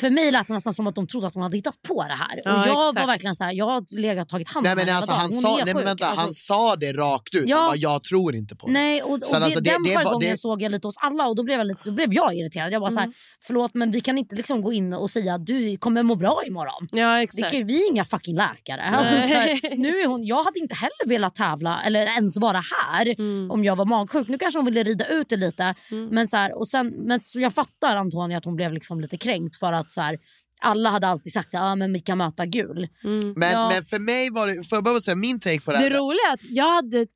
S4: för mig lät det nästan som att de trodde att hon hade hittat på det här.
S3: Ja,
S4: och jag var
S3: exakt.
S4: verkligen så här, jag har legat och tagit hand om henne
S2: alltså han sa, nej, men
S4: sjuk.
S2: vänta,
S4: Alltså,
S2: han sa det rakt ut.
S4: Ja.
S2: Han bara, jag tror inte på det.
S4: Nej, och, och
S2: Så
S4: det,
S2: alltså, det-
S4: den
S2: det var-
S4: jargongen
S2: det-
S4: såg jag lite hos alla och då blev jag, lite, då blev jag irriterad. Jag var så
S2: Mm.
S4: här, förlåt men vi kan inte liksom gå in och säga att du kommer må bra imorgon.
S3: Ja,
S4: Det
S3: exakt.
S4: kan, vi är inga fucking läkare. Alltså, så här, nu är hon, jag hade inte heller velat tävla eller ens vara här
S3: Mm.
S4: om jag var magsjuk. Nu kanske hon ville rida ut det lite. Men, så här, och sen, men så jag fattar Antonija att hon blev liksom lite kränkt för att så här, alla hade alltid sagt att ah, men vi kan möta gul.
S2: Men,
S4: Ja.
S2: men för mig var det, får jag bara säga min take på det
S3: Det
S2: här?
S3: roliga är att jag hade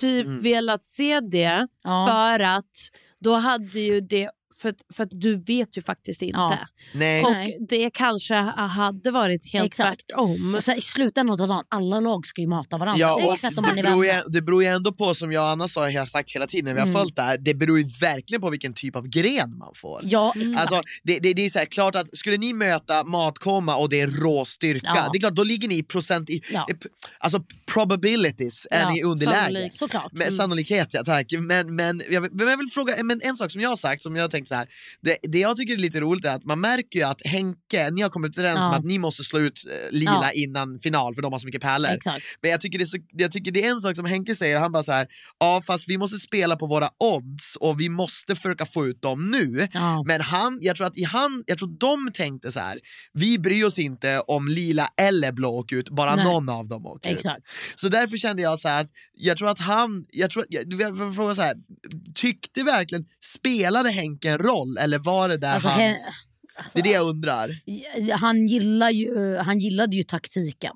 S3: typ velat se det
S4: Ja.
S3: för att då hade ju det... För, att- för att du vet ju faktiskt inte.
S4: Ja.
S2: Nej.
S3: Och
S4: Nej.
S3: det kanske hade varit helt
S4: Exakt.
S3: tvärtom.
S4: Och så här, I slutändan av dagen, alla lag ska ju möta varandra.
S2: Ja, och
S4: man
S2: det, beror ju, det beror ju ändå på, som jag och Anna sa, har sagt hela tiden när vi har
S4: Mm.
S2: följt det här, det beror ju verkligen på vilken typ av gren man får.
S4: Ja, exakt.
S2: Alltså, det, det, det är så här, klart att skulle ni möta matkoma och det är rå styrka,
S4: Ja.
S2: det är klart då ligger ni i procent i,
S4: Ja.
S2: alltså probabilities är
S4: Ja,
S2: ni i underläge.
S3: sannolikt.
S4: Såklart.
S2: Med sannolikhet ja, tack. Men, men, jag, vill- men jag vill fråga, men en sak som jag har sagt, som jag har tänkt så här. Det, det jag tycker är lite roligt är att man märker ju att Henke, ni har kommit överens
S4: Ja.
S2: om att ni måste slå ut eh, Lila
S4: Ja.
S2: innan final för de har så mycket pärlor.
S4: Exakt.
S2: Men jag tycker, det är så, jag tycker det är en sak som Henke säger, han bara så här, ja fast vi måste spela på våra odds och vi måste försöka få ut dem nu.
S4: Ja.
S2: Men han, jag tror att i han, jag tror de tänkte så här, vi bryr oss inte om lila eller blå åker ut, bara
S4: Nej.
S2: någon av dem åker ut.
S4: Exakt.
S2: Så därför kände jag så här, att jag tror att han, jag tror, jag, jag vill fråga så här, tyckte verkligen, spelade Henke en roll eller var det där
S4: Alltså,
S2: hans...
S4: Hen-
S2: det är det jag undrar.
S4: han, gillar ju, han gillade ju taktiken.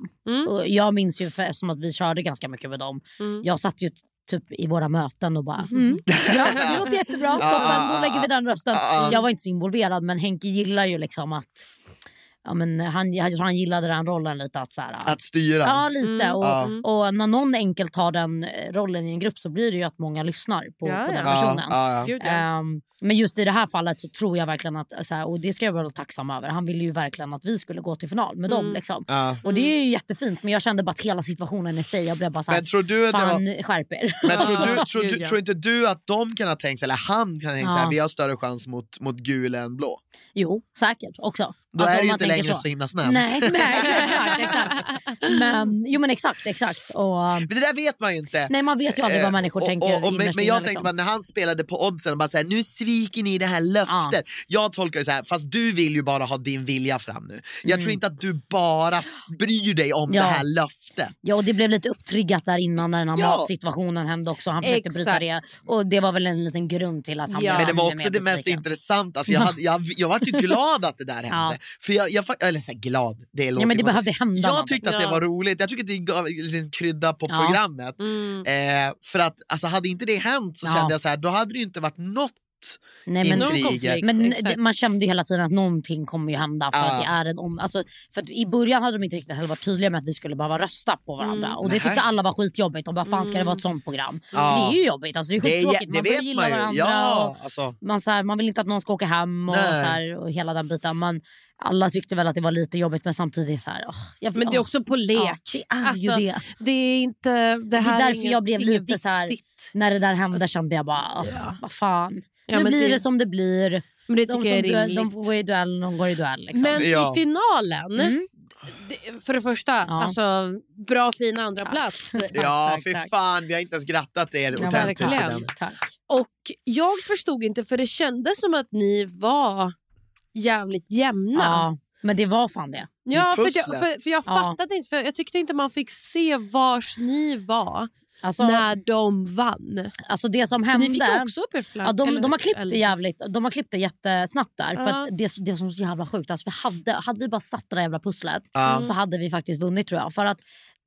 S4: Och jag minns ju, för, eftersom att vi körde ganska mycket med dem, jag satt ju typ i våra möten och bara mm, bra, det låter jättebra, toppen, då lägger vi den rösten. Jag var inte så involverad men Henke gillar ju liksom att Ja, men han, jag tror han gillade den rollen lite. Att, så här,
S2: Att styra.
S4: Ja, lite. Och,
S2: Ja.
S4: och när någon enkelt tar den eh, rollen i en grupp så blir det ju att många lyssnar på,
S3: Ja,
S4: på den
S2: Ja,
S4: personen.
S2: ja, ja.
S3: Gud.
S4: Ehm, men just i det här fallet så tror jag verkligen att, så här, och det ska jag vara tacksam över, han ville ju verkligen att vi skulle gå till final med dem. Liksom.
S2: Ja.
S4: Och det är ju jättefint men jag kände bara att hela situationen i sig, jag blev bara såhär,
S2: Men tror du att det var...
S4: fan skärp er.
S2: Men tror, du,
S3: Ja.
S2: tror,
S3: Gud,
S2: du,
S3: ja.
S2: tror inte du att de kan ha tänkt sig, eller han kan ha tänkt sig
S4: Ja.
S2: att vi har större chans mot, mot gul än blå?
S4: jo, säkert också.
S2: Då
S4: Alltså,
S2: är det ju inte längre
S4: så.
S2: så, himla snällt.
S4: Nej, nej exakt, exakt. Men, jo men exakt, exakt. Och,
S2: Men det där vet man ju inte.
S4: nej man vet ju aldrig vad
S2: Eh,
S4: människor
S2: och,
S4: tänker
S2: och, och, men, men jag tänkte
S4: liksom.
S2: när han spelade på oddsen och bara såhär, nu sviker ni det här löftet. Jag tolkar det så här, fast du vill ju bara ha din vilja fram nu. Jag tror inte att du bara bryr dig om
S4: Mm. Ja.
S2: det här löftet.
S4: Ja och det blev lite upptriggat där innan när den här
S2: Ja.
S4: matsituationen hände också. Han försökte bryta det.
S3: Exakt.
S4: Och det var väl en liten grund till att han
S3: Ja.
S4: blev
S2: Men det var också det mest intressanta. Alltså jag, hade, jag, jag var ju glad att det där hände. För jag, jag, eller så här, glad, det låter
S4: Ja, men det behövde hända
S2: Jag tyckte att det var roligt. Jag tycker att det gav lite krydda på
S4: Ja.
S2: programmet.
S3: Mm.
S2: Eh, för att alltså, hade inte det hänt så
S4: Ja.
S2: kände jag så här, då hade det inte varit något
S4: Nej, men,
S3: konflikt.
S4: men det- man kände ju hela tiden att någonting kommer ju hända. För
S2: Ja.
S4: att det är en om, alltså, för att I början hade de inte riktigt heller varit tydliga med att vi skulle behöva rösta på varandra.
S3: Mm.
S4: Och Det tyckte alla var skitjobbigt. Och bara, fan ska det vara ett sånt program?
S2: Ja.
S4: För det är ju jobbigt. Alltså, det är
S2: Det, är,
S4: skittråkigt.
S2: det
S4: man börjar gilla
S2: man
S4: varandra.
S2: Ja, alltså.
S4: man, så här, man vill inte att någon ska åka hem och, så här, och hela den biten. Men alla tyckte väl att det var lite jobbigt men samtidigt så här, åh, jag,
S3: Men det är också på lek.
S4: Ja, det är
S3: Alltså,
S4: ju det.
S3: Det är inte... Det, här
S4: därför
S3: inget,
S4: jag blev lite så här-. När det där hände kände jag bara, åh, vad fan.
S3: Ja,
S4: nu blir det...
S3: det-
S4: som det blir.
S3: Men det
S4: De,
S3: tycker
S4: som
S3: jag är
S4: duell, de får gå i duell, de går i duell. Liksom.
S3: Men
S2: Ja.
S3: i finalen,
S4: Mm.
S3: det, för det första,
S4: Ja.
S3: alltså, bra fin andra plats.
S2: Ja,
S4: tack,
S2: för
S4: tack.
S2: fan. Vi har inte ens grattat er
S4: Ja,
S2: ordentligt.
S4: Tack.
S3: Och jag förstod inte, för det kändes som att ni var jävligt jämna.
S4: Ja, men det var fan det.
S3: Ja, för, jag, för, för jag
S4: Ja.
S3: fattade inte, för jag tyckte inte man fick se vars ni var
S4: Alltså,
S3: när de vann.
S4: alltså det som
S3: För
S4: hände...
S3: ni fick också upp flagg.
S4: Ja, de,
S3: eller-
S4: de, har klippt det jävligt, de har klippt det jättesnabbt där. För
S3: Ja.
S4: att det, det som är så jävla sjukt, alltså vi hade, hade vi bara satt det där jävla pusslet
S2: Ja.
S4: så hade vi faktiskt vunnit tror jag. För att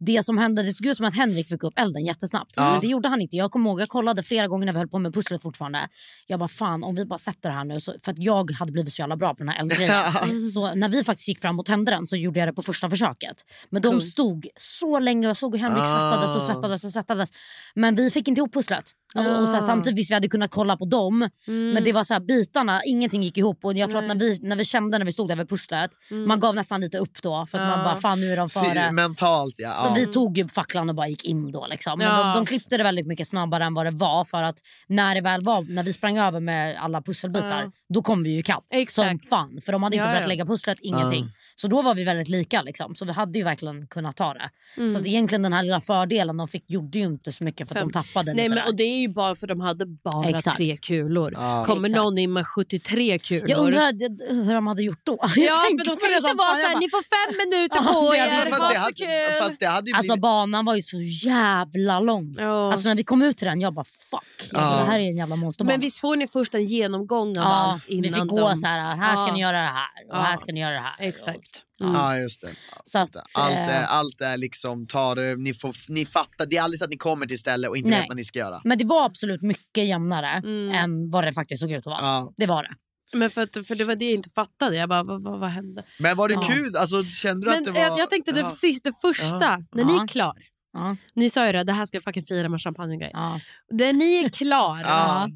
S4: det som hände, det såg ut som att Henrik fick upp elden jättesnabbt.
S2: Ja.
S4: Men det gjorde han inte. Jag kommer ihåg, jag kollade flera gånger när vi höll på med pusslet fortfarande. Jag bara fan om vi bara sätter det här nu. Så, för att jag hade blivit så jävla bra på den här eldgrejen. så när vi faktiskt gick fram och tände den så gjorde jag det på första försöket. Men de stod så länge och jag såg hur Henrik svettades och
S2: Ah.
S4: svettades och svettades. Men vi fick inte ihop pusslet. Och, och så här, samtidigt visst vi hade kunnat kolla på dem. Men det var så här, bitarna, ingenting gick ihop. Och jag tror att när vi, när vi kände när vi stod där vid pusslet, man gav nästan lite upp då. För att man bara fan nu är de före.
S2: Mentalt ja.
S4: Så
S2: ja.
S4: vi tog ju facklan och bara gick in då. Liksom. Men
S3: Ja.
S4: de, de klippte det väldigt mycket snabbare än vad det var. För att när det väl var, när vi sprang över med alla pusselbitar,
S3: Ja.
S4: Då kom vi ju ikapp. Som
S3: Exakt.
S4: fan. För de hade inte
S3: Ja,
S4: börjat
S3: ja.
S4: lägga pusslet, ingenting. Så då var vi väldigt lika. Liksom. Så vi hade ju verkligen kunnat ta det.
S3: Mm.
S4: Så att egentligen den här lilla fördelen de fick gjorde ju inte så mycket för att
S3: Fem.
S4: de tappade
S3: Nej,
S4: lite
S3: men,
S4: där.
S3: och det är ju bara för de hade bara
S4: Exakt.
S3: tre kulor.
S2: Ja.
S3: Kommer
S4: Exakt.
S3: någon in med 73 kulor?
S4: Jag undrar hur de hade gjort då.
S3: Ja, för de kan inte
S4: som
S3: vara såhär,
S4: bara-
S3: ni får fem minuter på er,
S2: fast, det
S3: så
S2: hade,
S3: kul.
S2: fast det hade ju
S4: Alltså
S2: blivit...
S4: banan var ju så jävla lång.
S3: Ja.
S4: Alltså när vi kom ut till den, jag bara fuck.
S2: Ja.
S4: Det här är en jävla monsterbana.
S3: Men visst får ni först en genomgång av
S4: ja,
S3: allt innan
S4: vi fick gå
S3: de...
S4: så här, här ska
S3: Ja.
S4: ni göra det här och
S3: Ja.
S4: här ska ni göra det här.
S3: Exakt. Mm.
S2: Ja just det.
S4: Så att,
S2: allt,
S4: eh,
S2: är, allt är liksom, ta det, ni, får, ni fattar, det är aldrig så att ni kommer till stället och inte
S4: Nej.
S2: vet vad ni ska göra.
S4: Men det var absolut mycket jämnare
S3: Mm.
S4: än vad det faktiskt såg ut att vara.
S2: Ja.
S4: Det var det.
S3: Men för, att, för det var det jag inte fattade. Jag bara, vad, vad, vad hände?
S2: Men var det
S4: Ja.
S2: kul? Alltså, kände du
S3: Men
S2: att det var...
S3: jag, jag tänkte det,
S2: Ja.
S3: det första,
S2: Ja.
S3: när ni är klar.
S4: Ja.
S3: Ni sa ju det, det här ska jag fucking fira med champagne och grejer.
S4: Ja.
S3: När ni är klar,
S2: Ja.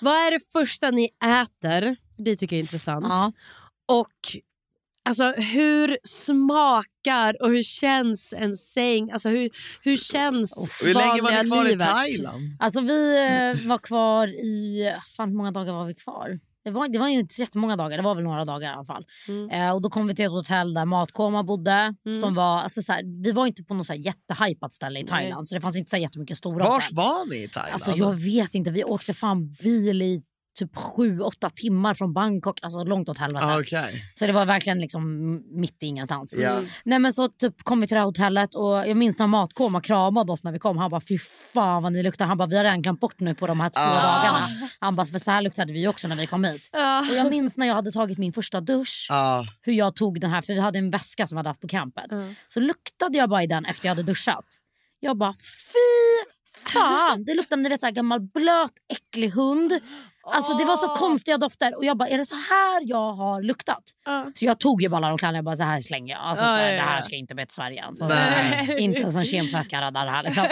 S3: vad är det första ni äter? Det tycker jag är intressant.
S4: Ja.
S3: Och alltså, hur smakar och hur känns en säng? Alltså, hur, hur känns
S2: Hur länge var ni kvar i
S3: livet?
S2: Thailand?
S4: Alltså vi eh, var kvar i... Fan hur många dagar var vi kvar? Det var, det var ju inte så jättemånga dagar, det var väl några dagar i alla fall.
S3: Mm.
S4: Eh, och då kom vi till ett hotell där Matkoma bodde. Som var, alltså, så vi var inte på något så här jättehypat ställe i Thailand så det fanns inte så här jättemycket stora
S2: Vars
S4: hotell.
S2: var ni i Thailand?
S4: Alltså, jag vet inte, vi åkte fan bil i typ sju, åtta timmar från Bangkok. Alltså långt åt helvete.
S2: Ah, Okej.
S4: Så det var verkligen liksom mitt i ingenstans.
S2: Ja.
S4: Nej men så typ kom vi till det här hotellet och jag minns när Matkoma kramade oss när vi kom. Han bara fy fan vad ni luktar. Han bara vi har redan glömt bort nu på de här två
S2: Ah.
S4: dagarna. Han bara för så här luktade vi också när vi kom hit.
S3: Ja.
S4: Och jag minns när jag hade tagit min första dusch.
S2: Ja.
S4: Hur jag tog den här, för vi hade en väska som vi hade haft på campet. Så luktade jag bara i den efter jag hade duschat. Jag bara fy fan. Det luktade ni vet, så här, gammal blöt äcklig hund. Alltså det var så konstiga dofter och jag bara är det så här jag har luktat?
S3: Ja.
S4: Så jag tog ju bara alla de kläderna och bara så här slänger jag. Alltså,
S3: Ja,
S4: så här,
S3: ja, ja.
S4: Det här ska inte med till Sverige. Alltså,
S2: Nej.
S4: inte ens en kemtvätt rädda det här. Liksom.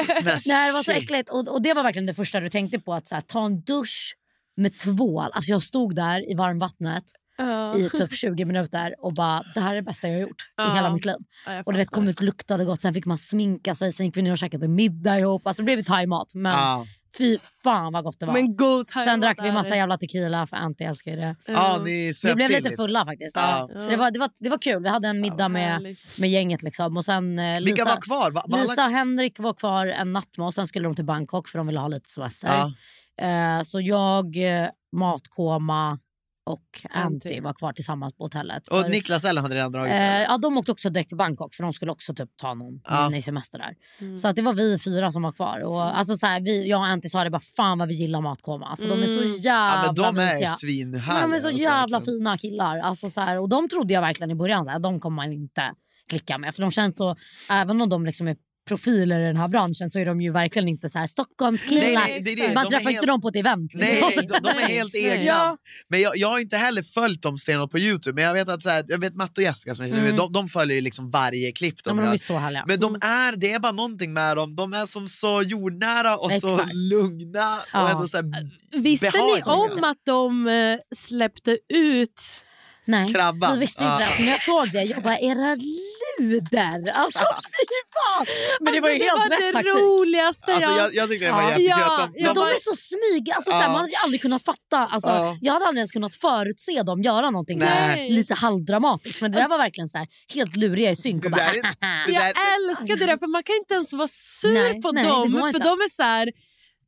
S4: Nej, det var så äckligt. Och, och det var verkligen det första du tänkte på. Att så här, ta en dusch med tvål. Alltså jag stod där i varmvattnet
S3: Ja.
S4: i typ 20 minuter och bara det här är det bästa jag har gjort
S3: Ja.
S4: i hela mitt liv.
S3: Jag
S4: Och du vet kom ut luktade gott, sen fick man sminka sig, sen gick vi ner och käkade middag ihop. Alltså det blev ju thaimat men. Fy fan vad gott det var.
S3: Men god
S4: Sen drack vi massa jävla tequila för Anty älskar ju det.
S2: Ja, ni
S4: Vi blev lite fulla faktiskt.
S2: Ja.
S4: Så det var, det, var, det var kul. Vi hade en middag med, med gänget. Liksom. Och sen, eh, Lisa,
S2: Vilka var kvar? Va, va alla...
S4: Lisa och Henrik var kvar en natt med oss. Sen skulle de till Bangkok för de ville ha lite semester.
S2: Ja.
S4: Eh, så jag, eh, Matkoma och
S3: Anty.
S4: Anty var kvar tillsammans på hotellet.
S2: Och
S4: För-
S2: Niklas Ellen hade redan dragit.
S4: Eh, ja, de åkte också direkt till Bangkok för de skulle också typ ta någon
S2: Ja.
S4: minisemester där. Så att det var vi fyra som var kvar. Och, alltså, så här, vi, jag och Anty sa det bara fan vad vi gillar Matkoma. Alltså, De är så
S2: ja,
S4: jävla
S2: men de är svinhärliga.
S4: De är så
S2: alltså,
S4: jävla
S2: verkligen.
S4: fina killar. Alltså, så här, och de trodde jag verkligen i början så här, de kommer man inte klicka med. För de känns så, även om de liksom är profiler i den här branschen så är de ju verkligen inte så här Stockholmskillar. Man
S2: De
S4: träffar
S2: helt-
S4: inte dem på ett event.
S2: Nej,
S4: liksom.
S2: nej, de, de är helt egna.
S4: Ja.
S2: Men jag, jag har inte heller följt dem stenhårt på Youtube. Men jag vet att så här, jag vet Matte och Jessica som jag känner, de, de följer ju liksom varje klipp de
S4: Mm. Ja, men de är så härliga.
S2: Men de är, det är bara någonting med dem. De är som så jordnära och så
S4: Exakt.
S2: lugna. Och
S4: Ja.
S2: ändå så här,
S3: Visste ni om att de eh, släppte ut
S4: Nej,
S2: Krabban.
S4: vi visste
S2: Ja.
S4: inte det. För när jag såg det, jag bara era luder. Alltså fy fan. Men det var ju
S3: Alltså,
S4: helt
S3: det
S4: rätt
S3: var det
S4: taktik.
S3: roligaste
S2: Alltså,
S3: jag...
S2: jag, tyckte det var
S4: Ja.
S2: jättekul
S3: Ja,
S2: de,
S3: ja,
S4: de
S2: de,
S4: är så smyga. Alltså,
S2: Ja.
S4: såhär, man hade aldrig kunnat fatta. Alltså,
S2: Ja.
S4: Jag hade aldrig ens kunnat förutse dem göra någonting
S2: Nej.
S4: lite halvdramatiskt. Men det där var verkligen så här, helt luriga i synk. Bara,
S2: där är-
S3: Jag
S2: där-
S3: älskade det för man kan inte ens vara sur
S4: Nej,
S3: på
S4: nej,
S3: dem. För de är så här.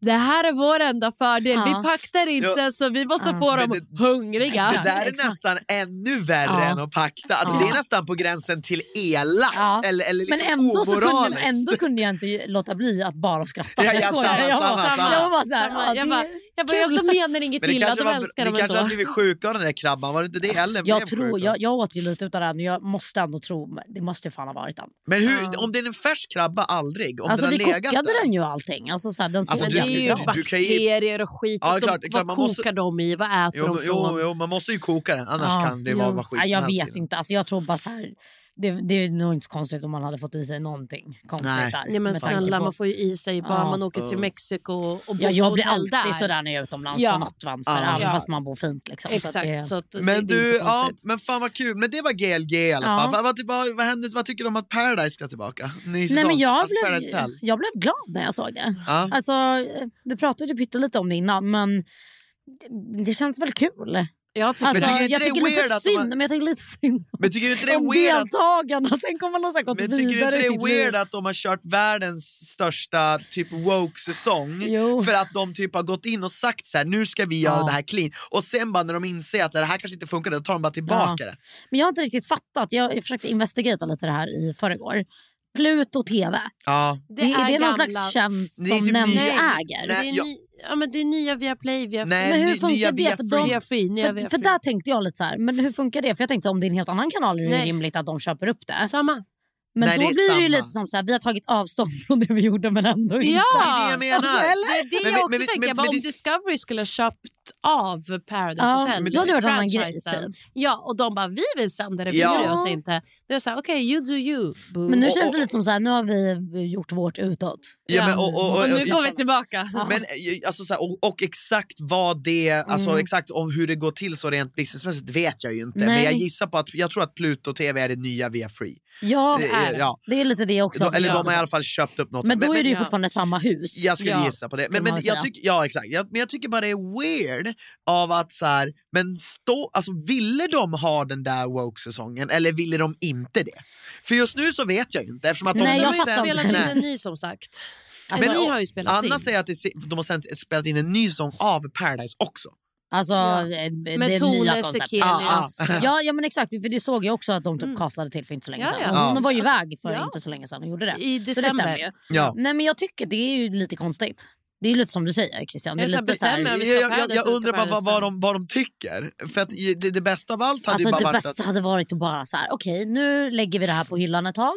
S3: Det här är vår enda fördel.
S4: Ja.
S3: Vi paktar inte
S2: Ja.
S3: så vi måste
S4: Ja.
S3: få
S2: Men
S3: dem
S2: det-
S3: hungriga.
S2: det där är
S4: exakt.
S2: nästan ännu värre
S4: Ja.
S2: än att pakta. Alltså,
S4: Ja.
S2: Det är nästan på gränsen till elakt.
S4: Ja.
S2: Eller, eller
S4: Men
S2: liksom
S4: ändå, så kunde, ändå kunde jag inte låta bli att bara skratta.
S2: Ja, ja,
S4: Så
S2: samma,
S4: jag,
S2: samma,
S4: var,
S2: samma.
S4: jag var så här,
S3: Samma.
S4: ja,
S3: jag bara, jag bara, de menar inget
S2: Men det
S3: illa,
S2: kanske,
S3: de
S2: var,
S3: älskar dem
S2: kanske hade
S3: ändå.
S2: blivit sjuka av den där krabban, var det inte det Ellen
S4: Jag,
S2: blev
S4: tror,
S2: sjuk av?
S4: jag, jag åt ju lite utav den och jag måste ändå tro, det måste ju fan ha varit den.
S2: Men hur, om det är en färsk krabba, aldrig? Om
S4: Alltså
S2: den
S4: vi
S2: har legat
S4: kokade
S2: där?
S4: den ju allting. Alltså, så här, den
S2: Alltså, du-
S3: det är ju
S2: du-
S3: bakterier och skit.
S2: Ja,
S3: och så,
S2: klart, klart,
S3: vad
S2: man
S3: kokar
S2: måste-
S3: de i? Vad äter
S2: Jo,
S3: de
S2: jo,
S3: från?
S2: jo, man måste ju koka den, annars kan det
S4: jo.
S2: vara, vara skit
S4: Jag vet inte. Alltså, jag tror bara så här, det, det är nog inte så konstigt om man hade fått i sig någonting konstigt
S2: Nej.
S4: där.
S3: Ja, men snälla,
S4: på-
S3: man får ju i sig bara
S4: Ja.
S3: man åker till Mexiko och bor
S4: Ja, jag blir alltid
S3: där.
S4: sådär när jag är utomlands
S3: Ja.
S4: på något vänster,
S2: Ja.
S4: även
S3: Ja.
S4: fast man bor fint. Liksom. Så att
S3: Exakt,
S4: det,
S3: så att det,
S2: Men
S3: det
S2: du,
S3: så
S2: ja, men fan vad kul. Men det var GLG i alla
S4: Ja.
S2: fall. Vad, vad, typ, vad, vad, händer, vad tycker du om att Paradise ska tillbaka? Ny
S4: Nej, men jag,
S2: alltså,
S4: blev, jag blev glad när jag såg det.
S2: Ja.
S4: Alltså, eh, vi pratade ju pyttelite om det innan, men det, det känns väl kul.
S3: Jag tycker
S4: Alltså,
S2: tycker inte
S4: jag tycker lite
S2: weird att
S4: synd, men jag tycker lite synd
S2: Men tycker du inte det är
S4: om
S2: weird att
S4: deltagarna. Tänk om man har gått
S2: men tycker du inte
S4: vidare
S2: det är
S4: sitt liv.
S2: weird att de har kört världens största typ woke-säsong för att de typ har gått in och sagt så här, nu ska vi göra
S4: Ja.
S2: det här clean och sen bara när de inser att det här kanske inte funkar, då tar de bara tillbaka det.
S4: Men jag har inte riktigt fattat. Jag, jag försökte investigata lite det här i förrgår. Pluto TV.
S2: Ja.
S4: Det, är, det någon
S3: gamla-
S4: slags tjänst
S2: Det är
S4: som
S2: typ
S4: nämnden
S2: nya-
S4: äger?
S3: Det
S2: Nej,
S3: är,
S2: jag-
S3: ny, ja, men det är nya Viaplay, Viaplay.
S2: Nej,
S4: Men hur
S2: ny-
S4: funkar
S2: nya
S4: det?
S2: via
S4: För de-
S3: Via Free, nya
S4: För,
S3: Via
S4: för där tänkte jag lite så här, men hur funkar det? För jag tänkte om det är en helt annan kanal är det rimligt att de köper upp det.
S3: Samma.
S4: Men
S2: Nej,
S4: då
S2: det är
S4: blir det ju
S2: samma.
S4: lite som så här, vi har tagit avstånd från det vi gjorde men ändå inte.
S3: Ja!
S2: Det är det jag menar.
S4: Alltså, eller?
S3: Det är det jag också
S2: men
S3: tänker.
S2: men-
S3: bara,
S2: men
S3: om
S2: det-
S3: Discovery skulle ha köpt av Paradise
S4: Ja,
S3: Hotel,
S4: men då hade det varit en annan grej, typ.
S3: Ja, och de bara, vi vill sända det, vi
S2: Ja.
S3: bryr oss inte. Då är jag såhär, okej, you do you. Boo.
S4: Men nu
S2: Och-
S4: känns
S2: och-
S4: det lite som så här, nu har vi gjort vårt utåt.
S2: Ja, men, och, och, och,
S3: och nu går vi tillbaka.
S2: Men, eh, alltså, så här, och, och exakt vad det, alltså,
S4: Mm.
S2: exakt om hur det går till så rent businessmässigt vet jag ju inte.
S4: Nej.
S2: Men jag gissar på att, jag tror att Pluto TV är det nya via Free.
S4: Ja,
S2: Det är- ja.
S4: det är lite det också.
S2: De, eller de har i alla fall köpt upp något.
S4: Men då är det ju fortfarande samma hus.
S2: jag skulle
S3: Ja,
S2: gissa på det. Men, men, jag tycker, ja exakt, jag, men jag tycker bara det är weird av att så här, men stå, alltså, ville de ha den där woke-säsongen eller ville de inte det? För just nu så vet jag ju inte eftersom att de
S4: Nej,
S2: nu
S4: jag
S3: har spelat in en ny som sagt.
S4: Alltså,
S3: Men ni har ju spelat
S2: Anna
S3: in.
S2: säger att det, de har sen spelat in en ny säsong av Paradise också.
S4: Alltså,
S3: Ja.
S4: eh, det
S3: Med
S4: nya
S3: Tone
S4: koncept.
S3: Sekelius.
S2: Ja,
S4: Ja, ja men exakt, för det såg jag också att de typ
S3: Mm.
S4: castade till för inte så länge
S3: Ja,
S4: sedan.
S3: ja.
S4: Och Hon
S2: Ja.
S4: var ju iväg för
S3: ja.
S4: inte så länge sedan och gjorde det.
S3: I
S4: Så det
S3: december.
S4: stämmer ju.
S2: Ja.
S4: Nej men jag tycker det är ju lite konstigt. Det är ju lite som du säger Christian. Det är
S3: Jag
S4: lite så här,
S2: Jag, jag, jag, jag undrar bara vad, vad, de, vad de tycker. För att det, det bästa av allt hade
S4: Alltså
S2: ju bara
S4: det
S2: varit
S4: bästa
S2: att...
S4: hade varit att bara så här, okej nu lägger vi det här på hyllan ett tag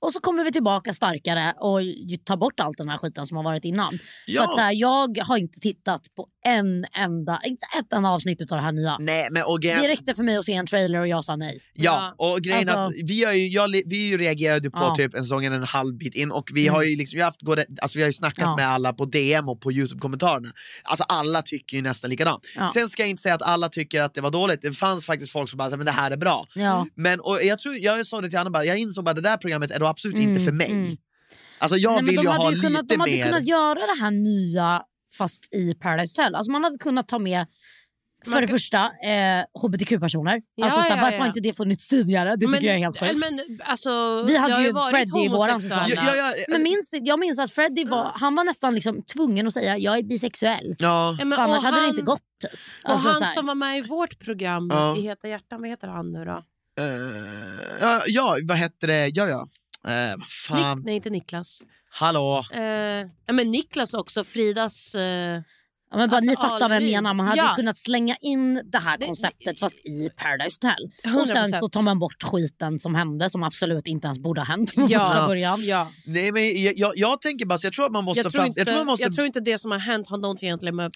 S4: och så kommer vi tillbaka starkare och ju- ta bort allt den här skiten som har varit innan.
S2: Ja.
S4: För att så här, jag har inte tittat på en enda, inte ett enda avsnitt av det här nya.
S2: Nej, men och grejen,
S4: Det räckte för mig att se en trailer och jag sa nej.
S2: Ja, och grejen
S4: Alltså-
S2: att vi, har ju, jag, vi reagerade på
S4: Ja.
S2: typ en säsong en halv bit in och vi har ju liksom, vi har, haft, gått- alltså, vi har ju snackat
S4: Ja.
S2: med alla på DM och på Youtube-kommentarerna. Alltså alla tycker ju nästan likadant.
S4: Ja.
S2: Sen ska jag inte säga att alla tycker att det var dåligt, det fanns faktiskt folk som bara men det här är bra.
S4: Ja.
S2: Men och jag, tror, jag sa det till Anna, jag insåg att det där programmet är då absolut
S4: Mm,
S2: inte för mig.
S4: mm.
S2: Alltså jag
S4: Nej,
S2: vill ju ha
S4: ju
S2: lite
S4: kunnat, De hade
S2: mer...
S4: kunnat göra det här nya fast i Paradise Hotel. Alltså man hade kunnat ta med för det första eh, hbtq-personer.
S3: Ja,
S4: alltså, såhär,
S3: ja,
S4: varför
S3: ja.
S4: har inte det funnits tidigare? Det tycker
S3: Men-
S4: jag är helt sjukt.
S3: Men, alltså,
S4: Vi hade ju Freddie i våran säsong.
S2: Ja, ja, alltså-
S4: Men minns, jag minns att Freddie var, han var nästan liksom tvungen att säga jag är bisexuell.
S2: Ja.
S3: Ja, men-
S4: För annars
S3: och
S4: hade det
S3: han-
S4: inte gått. Typ.
S3: Och
S4: Alltså,
S3: han
S4: så här.
S3: som var med i vårt program
S2: Ja.
S3: i Heta hjärtan, vad heter han nu då?
S2: Eh, ja, ja, vad heter det? Ja, ja. Eh, vad fan.
S3: Nik- nej, inte Niklas.
S2: Hallå?
S3: Eh, ja, men Niklas också, Fridas... Eh,
S4: Ja, men bara, ni
S3: Alltså,
S4: fattar vad jag menar. Man hade
S3: Ja.
S4: ju kunnat slänga in det här konceptet fast i Paradise Hotel. Och sen
S3: 100%.
S4: så tar man bort skiten som hände som absolut inte ens borde ha hänt från
S3: Ja.
S4: början.
S3: ja.
S2: Nej, men jag, jag, jag tänker bara, så jag tror att man måste...
S3: Jag, tror
S2: fram,
S3: inte,
S2: jag tror man måste
S3: jag tror inte det som har hänt har någonting egentligen med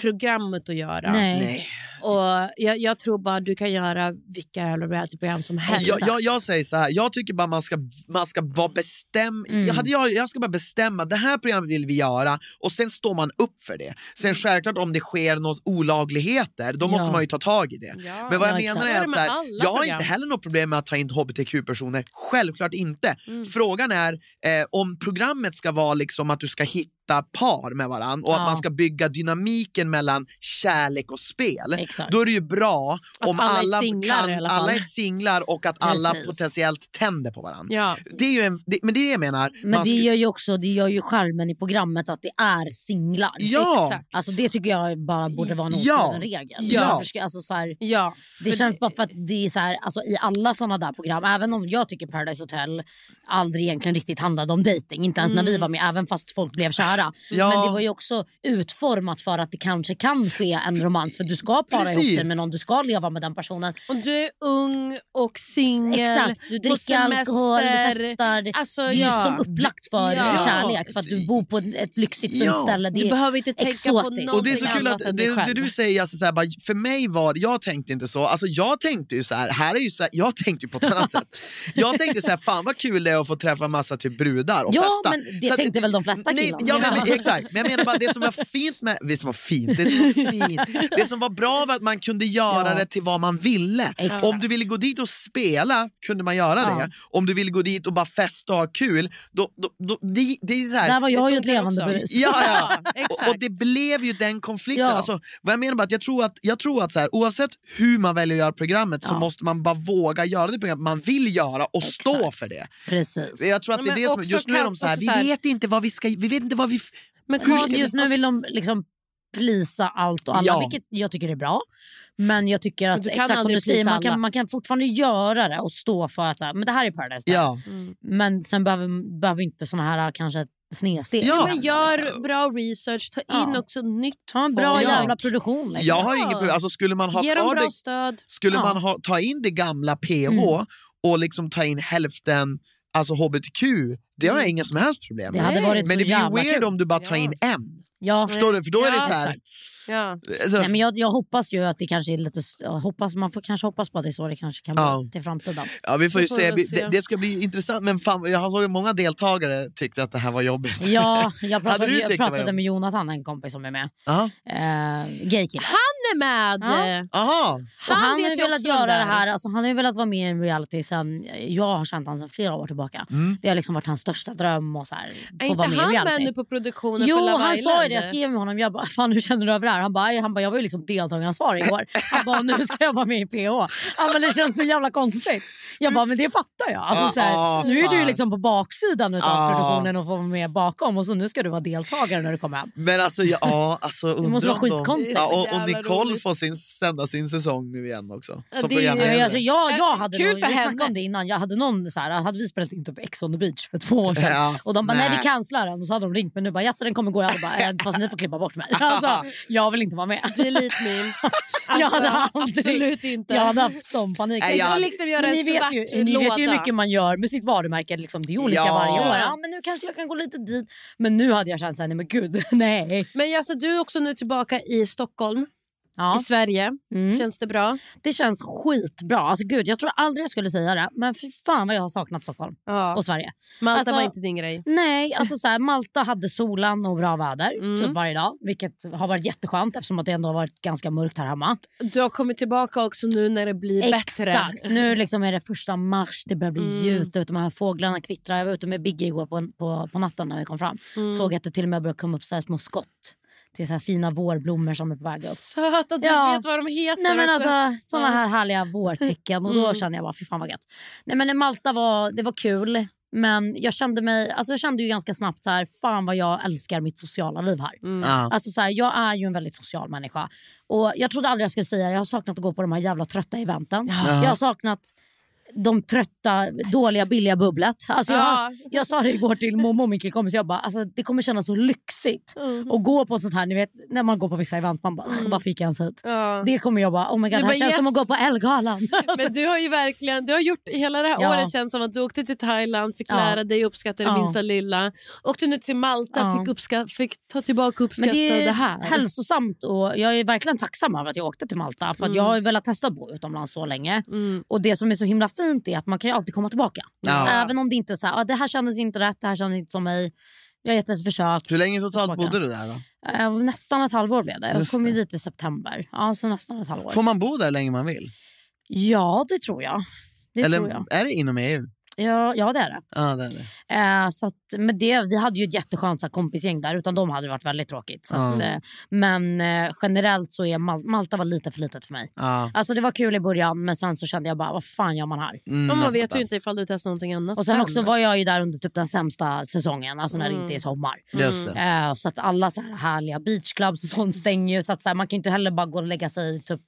S3: programmet att göra.
S4: Nej.
S2: Nej.
S3: Och jag, jag tror bara du kan göra vilka realityprogram som helst.
S2: Jag, jag, jag säger så här, jag tycker bara man ska, man ska vara bestämd.
S4: Mm.
S2: Jag, hade jag, jag ska bara bestämma, det här programmet vill vi göra och sen står man upp för det. Sen självklart om det sker något olagligheter, då måste
S4: Ja.
S2: man ju ta tag i det.
S3: Ja.
S2: Men vad jag
S4: Ja,
S2: menar
S4: exakt.
S2: är att så här, jag har inte heller något problem med att ta in hbtq-personer, självklart inte.
S3: Mm.
S2: Frågan är eh, om programmet ska vara liksom att du ska hitta par med varandra och att
S4: Ja.
S2: man ska bygga dynamiken mellan kärlek och spel.
S4: Exakt.
S2: Då är det ju bra
S3: Att
S2: om
S3: alla är
S2: alla,
S3: singlar
S2: kan,
S3: alla
S2: är singlar och att alla
S4: Precis.
S2: potentiellt tänder på varandra.
S3: Ja.
S2: Det är ju en, det, men det är det jag menar.
S4: Men det
S2: ska-
S4: gör ju också det gör ju charmen i programmet att det är singlar.
S2: Ja.
S3: Exakt.
S4: Alltså det tycker jag bara borde vara en
S2: Ja.
S4: regel.
S2: Ja.
S4: Ska- Alltså så här,
S3: Ja.
S4: det
S3: För
S4: känns bara för att det är så här, alltså i alla såna där program, även om jag tycker Paradise Hotel aldrig egentligen riktigt handlade om dating, inte ens när
S3: Mm.
S4: vi var med, även fast folk blev kära.
S2: Ja.
S4: Men det var ju också utformat för att det kanske kan ske en romans för du ska para ihop
S2: Precis.
S4: dig med någon, du ska leva med den personen.
S3: Och du är ung och singel.
S4: Exakt, du dricker alkohol, du
S3: semester.
S4: festar. Det,
S3: Alltså,
S4: det är
S3: ja.
S4: som upplagt för
S3: Ja.
S4: kärlek för att du bor på ett lyxigt fint
S2: Ja.
S4: ställe. Det
S3: Du behöver inte tänka på
S4: exotiskt.
S2: Och det är så
S3: någonting
S2: kul att det, det du säger, alltså så här, bara, för mig var jag tänkte inte så, alltså jag tänkte ju så här, här är ju så här, jag tänkte ju på ett annat sätt. Jag tänkte så här, fan vad kul det är att få träffa massa typ brudar och
S4: Ja,
S2: festa.
S4: men det
S2: Så att-
S4: tänkte väl de flesta
S2: nej,
S4: killarna.
S2: Ja, men,
S4: Ja.
S2: exakt, men jag menar bara det som var fint med, det som var fint, det som var fint, det som var bra var att man kunde göra
S4: Ja.
S2: det till vad man ville.
S4: Exakt.
S2: Om du ville gå dit och spela kunde man göra
S4: Ja.
S2: det. Om du ville gå dit och bara festa och ha kul, då, då, då, det, det är så här,
S4: Där var jag ju ett levande
S3: också.
S4: bevis.
S2: Ja, ja. Och, och det blev ju den konflikten.
S4: Ja.
S2: Alltså, vad jag menar bara att jag tror att, jag tror att så här, oavsett hur man väljer att göra programmet så måste man bara våga göra det program man vill göra och stå
S4: Exakt.
S2: för det.
S4: Precis.
S2: Jag tror att det är
S3: men
S2: det som,
S3: också
S2: just nu är de så här,
S3: också
S2: vi vet inte vad vi ska, vi vet inte vad vi... f-
S3: Men
S2: vi-
S4: Just nu vill de liksom plisa allt och alla,
S2: Ja.
S4: vilket jag tycker är bra. Men jag tycker att, exakt som du säger, man kan, man kan fortfarande göra det och stå för att så här, men det här är Paradise.
S2: Ja.
S4: Men sen behöver, behöver inte såna här kanske snedsteg.
S2: Ja.
S3: men gör bra research, ta in
S4: Ja.
S3: också nytt
S4: Ha en bra
S3: folk.
S4: jävla produktion. Liksom.
S2: Jag har ju inget problem, alltså skulle man ha
S3: Ge
S2: kvar
S3: bra
S2: det,
S3: stöd.
S2: skulle
S4: Ja.
S2: man ha, ta in det gamla PH
S4: Mm.
S2: och liksom ta in hälften alltså hbtq, det har jag inga som helst problem med. Men det blir weird
S4: kul.
S2: om du bara tar in en.
S4: Ja.
S2: Förstår du? För då är det så här.
S3: Ja.
S2: alltså,
S4: Nej, men jag, jag hoppas ju att det kanske är lite... Hoppas, man får kanske hoppas på att det är så det kanske kan bli
S2: Ja.
S4: till framtiden.
S2: Ja, vi får ju
S3: Det får
S2: se.
S3: vi
S2: Vi-. Det, det ska bli intressant. Men fan, jag såg ju många deltagare tyckte att det här var jobbigt.
S4: Ja, jag pratade, jag pratade med Jonathan, en kompis som är med.
S2: Ja.
S4: Eh, Gaykille.
S3: Han är med!
S4: Ja.
S2: Aha.
S4: Och
S3: Han,
S4: han har ju velat göra det
S3: är.
S4: här, alltså, han har ju velat vara med i en reality sen, jag har känt honom sedan flera år tillbaka.
S2: Mm.
S4: Det har liksom varit hans största dröm och så här,
S3: Är
S4: få
S3: inte
S4: vara med i
S3: han
S4: reality.
S3: med nu på produktionen
S4: Jo
S3: för Love
S4: han sa ju
S3: Island?
S4: det, jag skrev med honom, jag bara fan hur känner du över det här? Han bara, han bara jag var ju liksom deltagaransvarig igår. Han bara nu ska jag vara med i PH. Han bara, det känns så jävla konstigt. Jag bara men det fattar jag. Alltså,
S2: Ah,
S4: så här,
S2: ah,
S4: nu är du liksom på baksidan av
S2: Ah.
S4: produktionen och får vara med bakom och så nu ska du vara deltagare när du kommer hem.
S2: Men alltså, ja, alltså undrar
S4: måste vara skitkonstigt.
S2: Ja, och, och Nicole
S3: roligt.
S2: får sin, sända sin säsong nu igen också.
S3: Ja,
S2: Som
S3: det.
S4: Alltså, jag, jag hade
S3: Kul
S4: någon,
S3: för
S4: vi snackade
S3: henne.
S4: om det innan, jag hade någon så här, hade vi spelat in typ Ex on the beach för två år sedan
S2: Ja.
S4: och de bara nej,
S2: Nej.
S4: vi cancelar den och så hade de ringt mig nu bara jaså den kommer gå jag hade bara "Eh, fast ni får klippa bort mig. Alltså, jag vill inte vara med.
S3: Delete meme.
S4: jag hade
S3: Alltså,
S4: aldrig,
S3: absolut inte.
S4: Jag hade haft sån panik.
S2: Nej, jag-
S3: vill liksom göra
S4: men
S3: en
S4: ni vet, ju, ni vet ju hur mycket man gör med sitt varumärke. Liksom, det är olika
S2: Ja.
S4: varje år. Ja, men nu kanske jag kan gå lite dit. Men nu hade jag känt såhär, nej men gud, nej.
S3: Men alltså, du är också nu tillbaka i Stockholm,
S4: Ja.
S3: i Sverige.
S4: Mm.
S3: Känns det bra?
S4: Det känns skitbra. Alltså, gud, jag tror aldrig jag skulle säga det, men för fan vad jag har saknat Stockholm
S3: Ja.
S4: och Sverige.
S3: Malta
S4: Alltså-
S3: var inte din grej.
S4: Nej, alltså så här, Malta hade solen och bra väder
S3: Mm.
S4: typ varje dag. Vilket har varit jätteskönt eftersom att det ändå har varit ganska mörkt här hemma.
S3: Du har kommit tillbaka också nu när det blir bättre.
S4: Exakt. Nu liksom är det första mars, det börjar bli
S3: Mm.
S4: ljust ute. De här fåglarna kvittrar. Jag var ute med Biggie igår på, på, på natten när vi kom fram.
S3: Mm.
S4: Såg att det till och med började komma upp så här små skott. Till så här fina vårblommor som är på väg upp.
S3: Söt att du
S4: Ja.
S3: vet vad de heter
S4: Nej, men
S3: också.
S4: alltså, såna här härliga vårtecken. Och då
S3: Mm.
S4: kände jag bara, fy fan vad gött. Nej, men Malta var, det var kul. Men jag kände mig, alltså jag kände ju ganska snabbt så här, fan vad jag älskar mitt sociala liv här.
S3: Mm.
S2: Ja.
S4: Alltså så här, jag är ju en väldigt social människa. Och Jag trodde aldrig jag skulle säga det, jag har saknat att gå på de här jävla trötta eventen.
S3: Ja.
S4: Jag har saknat de trötta, dåliga, billiga bubblet. Alltså jag,
S3: Ja.
S4: jag sa det igår till Momo och min kompis, jag bara, alltså, det kommer kännas så lyxigt
S3: Mm.
S4: att gå på ett sånt här, ni vet när man går på vissa event, man bara, mm. varför gick jag ens hit?
S3: Ja.
S4: Det kommer jag bara, oh my god, det här
S3: bara,
S4: känns som
S3: yes.
S4: att gå på Ellegalan.
S3: Men du har ju verkligen, du har gjort hela det här
S4: Ja.
S3: året känns som att du åkte till Thailand, fick
S4: Ja.
S3: lära dig uppskatta det
S4: Ja.
S3: minsta lilla. Åkte nu till Malta,
S4: Ja.
S3: fick, uppskatta, fick ta tillbaka och uppskatta
S4: det
S3: det här.
S4: hälsosamt och jag är verkligen tacksam över att jag åkte till Malta. För
S3: Mm.
S4: Jag har ju velat testa att bo utomlands så länge.
S3: Mm.
S4: Och Det som är så himla fint är att man kan ju alltid komma tillbaka.
S2: Ja.
S4: Även om det inte är så här, ah, det här kändes inte rätt, det här kändes inte som mig. Jag har gett ett försök.
S2: Hur länge totalt bodde du där då?
S4: Eh, nästan ett halvår blev det. Jag
S2: Just
S4: kom ju dit i september. Ja, så nästan ett halvår.
S2: Får man bo där hur länge man vill?
S4: Ja, det tror jag. Det
S2: Eller
S4: tror jag.
S2: är det inom EU?
S4: Ja, ja, det är det.
S2: Ja, det är det.
S4: Eh, så att, men det, vi hade ju ett jätteskönt så här, kompisgäng där. Utan de hade det varit väldigt tråkigt. Så
S2: Ja.
S4: att, eh, men eh, generellt så är Mal- Malta var lite för litet för mig.
S2: Ja.
S4: Alltså det var kul i början men sen så kände jag bara vad fan gör man här?
S2: Mm,
S3: man vet ju inte ifall du testar någonting annat
S4: Och sen också var jag ju där under typ den sämsta säsongen, alltså när det
S3: Mm.
S4: inte är sommar.
S2: Just det.
S4: Eh, så att alla så här härliga beachclubs och sånt stänger ju så att så här, man kan ju inte heller bara gå och lägga sig typ.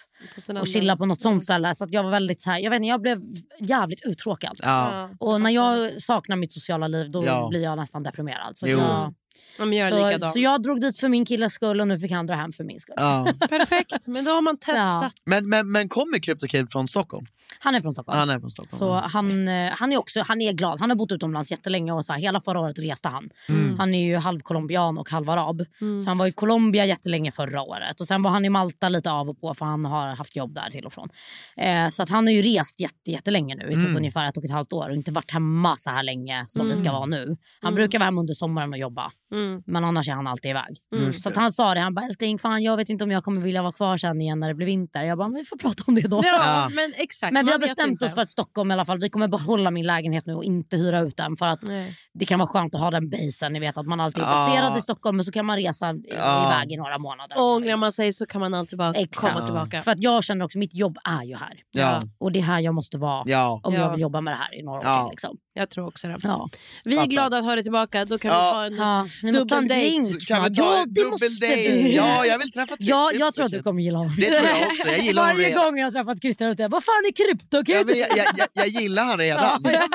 S4: Och chilla på något sånt ställe. Så att jag var väldigt så här, jag vet inte, jag blev jävligt uttråkad.
S2: Ja.
S4: Och när jag saknar mitt sociala liv då
S2: Ja.
S4: blir jag nästan deprimerad. Så
S2: Jo.
S4: jag,
S3: Ja, jag
S4: så,
S3: likadan.
S4: så jag drog dit för min killes skull och nu fick han dra hem för min skull.
S2: Ja.
S3: Perfekt, men då har man testat.
S2: Men, men, men kommer CryptoKid från Stockholm?
S4: Han är från Stockholm.
S2: Han är från Stockholm.
S4: Så han, eh, han är också han är glad. Han har bott utomlands jättelänge och så här, hela förra året reste han.
S2: Mm.
S4: Han är ju halv colombian och halv arab. Så han var i Colombia jättelänge förra året. Och Sen var han i Malta lite av och på för han har haft jobb där till och från. Eh, så att han har ju rest jätte, jättelänge nu i typ
S2: Mm.
S4: ungefär ett och ett halvt år och inte varit hemma så här länge som vi ska vara nu. Han brukar vara hemma under sommaren och jobba.
S3: Mm.
S4: Men annars är han alltid iväg.
S2: Just
S4: Så han sa det, han bara älskling fan jag vet inte om jag kommer vilja vara kvar sen igen när det blir vinter. Jag bara men vi får prata om det då.
S3: Ja,
S2: Ja.
S3: men exakt.
S4: Men vi har bestämt
S3: inte.
S4: oss för att Stockholm i alla fall, vi kommer behålla min lägenhet nu och inte hyra ut den. För att
S3: Nej.
S4: det kan vara skönt att ha den basen, ni vet att man alltid är
S2: Ja.
S4: baserad i Stockholm men så kan man resa i-
S2: Ja.
S4: iväg i några månader.
S3: Och ångrar man sig så kan man alltid bara
S4: Exakt.
S3: komma tillbaka.
S4: För att jag känner också, mitt jobb är ju här.
S2: Ja.
S4: Och det är här jag måste vara
S2: Ja.
S4: om
S3: Ja.
S4: jag vill jobba med det här i några år
S2: Ja.
S4: till. Liksom.
S3: Jag tror också det.
S4: Ja.
S3: Vi är
S2: Fattar.
S3: glada att ha dig tillbaka. Då kan
S2: Ja.
S3: vi ha en...
S4: Ja, vi måste ta en drink
S2: Kan vi ta
S4: Ja, det måste vi.
S2: Ja, jag vill träffa
S4: Ja, jag tror att du kommer gilla honom.
S2: Det tror jag också. Jag gillar honom
S4: Varje
S2: redan.
S4: gång jag har träffat Christian ute, vad fan är kryptokid?
S2: Ja, men jag, jag, jag, jag gillar han redan.
S4: Ja, jag vet.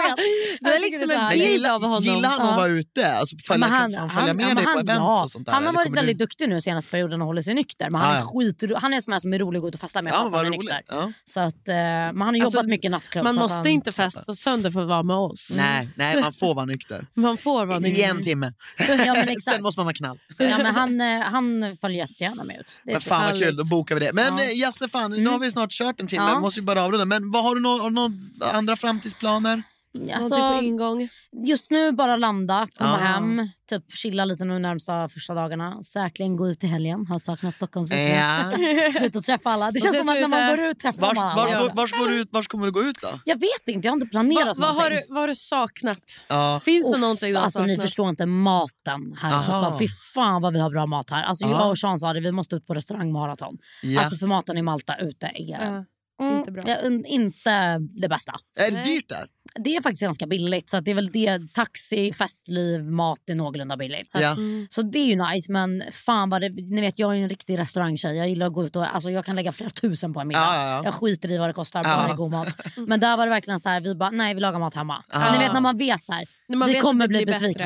S3: Du är
S4: Jag
S3: liksom en
S2: Men
S3: bild
S2: gillar,
S3: av honom.
S2: gillar han att
S4: Ja.
S2: vara ute? Alltså, följa,
S4: Men
S2: han, kan följa med
S4: ja, men
S2: dig på
S4: han-
S2: events
S4: ja.
S2: och sånt där?
S4: Han har
S2: eller
S4: varit
S2: kommer
S4: väldigt
S2: du...
S4: duktig nu senaste perioden och håller sig nykter. Men han
S2: Ja,
S4: är
S2: ja.
S4: skit, han är en sån här som är rolig att gå ut och festa med
S2: Ja,
S4: fast han är
S2: roligt.
S4: nykter.
S2: Ja.
S4: Så att, eh, men han har jobbat
S3: Alltså,
S4: mycket nattklubb.
S3: Man
S4: så att
S3: måste
S4: han,
S3: inte festa sönder för att vara med oss.
S2: Nej, nej, man får vara nykter.
S3: Man får vara
S2: I en timme.
S4: Ja, men.
S2: Sen måste man vara knall.
S4: Ja, men han, eh, han följer jättegärna med ut. Det
S2: Men fan vad
S3: härligt.
S2: kul, då bokar vi det. Men
S4: Ja.
S2: ja. Jasse, fan, nu har vi snart kört en timme.
S4: Ja.
S2: Måste ju bara avrunda. Men vad har du några nå andra framtidsplaner?
S4: Alltså,
S3: Någonting på ingång.
S4: just nu bara landa, komma
S2: Ja.
S4: hem, typ chilla lite nu närmsta första dagarna. Säkerligen gå ut i helgen. Har saknat Stockholm.
S2: Ja.
S4: Gå ut och träffa alla. Det
S3: Och
S4: känns som att när man går ut träffar
S2: Vars,
S4: man alla.
S2: vars, går- vars, går du ut, vars kommer du gå ut då?
S4: Jag vet inte, jag har inte planerat
S3: Va, vad, har du, vad har du saknat?
S2: Ja.
S3: Finns det
S4: Uff,
S3: någonting du har
S4: alltså, ni
S3: saknat?
S4: förstår inte maten här i Stockholm. Fy fan vad vi har bra mat här. Alltså,
S2: Ja.
S4: jag och Sean sa det, vi måste ut på restaurangmaraton.
S2: Ja.
S4: Alltså för maten i Malta ute är
S3: Ja,
S4: mm,
S3: inte bra.
S4: ja, un- inte det bästa.
S2: Är det dyrt där?
S4: Det är faktiskt ganska billigt. Så att det är väl det, taxi, festliv, mat är någorlunda billigt. Så,
S2: Ja.
S4: att, så det är ju nice. Men fan vad det, ni vet jag är ju en riktig restaurangtjej. Jag gillar att gå ut och alltså, jag kan lägga flera tusen på en middag.
S2: Ja, ja, ja.
S4: Jag skiter i vad det kostar, bara
S2: Ja.
S4: det är god mat. Men där var det verkligen så här, vi bara nej vi lagar mat hemma. Ni vet när man vet så här,
S3: När man
S4: vi
S3: vet
S4: kommer
S3: att
S4: bli besvikna.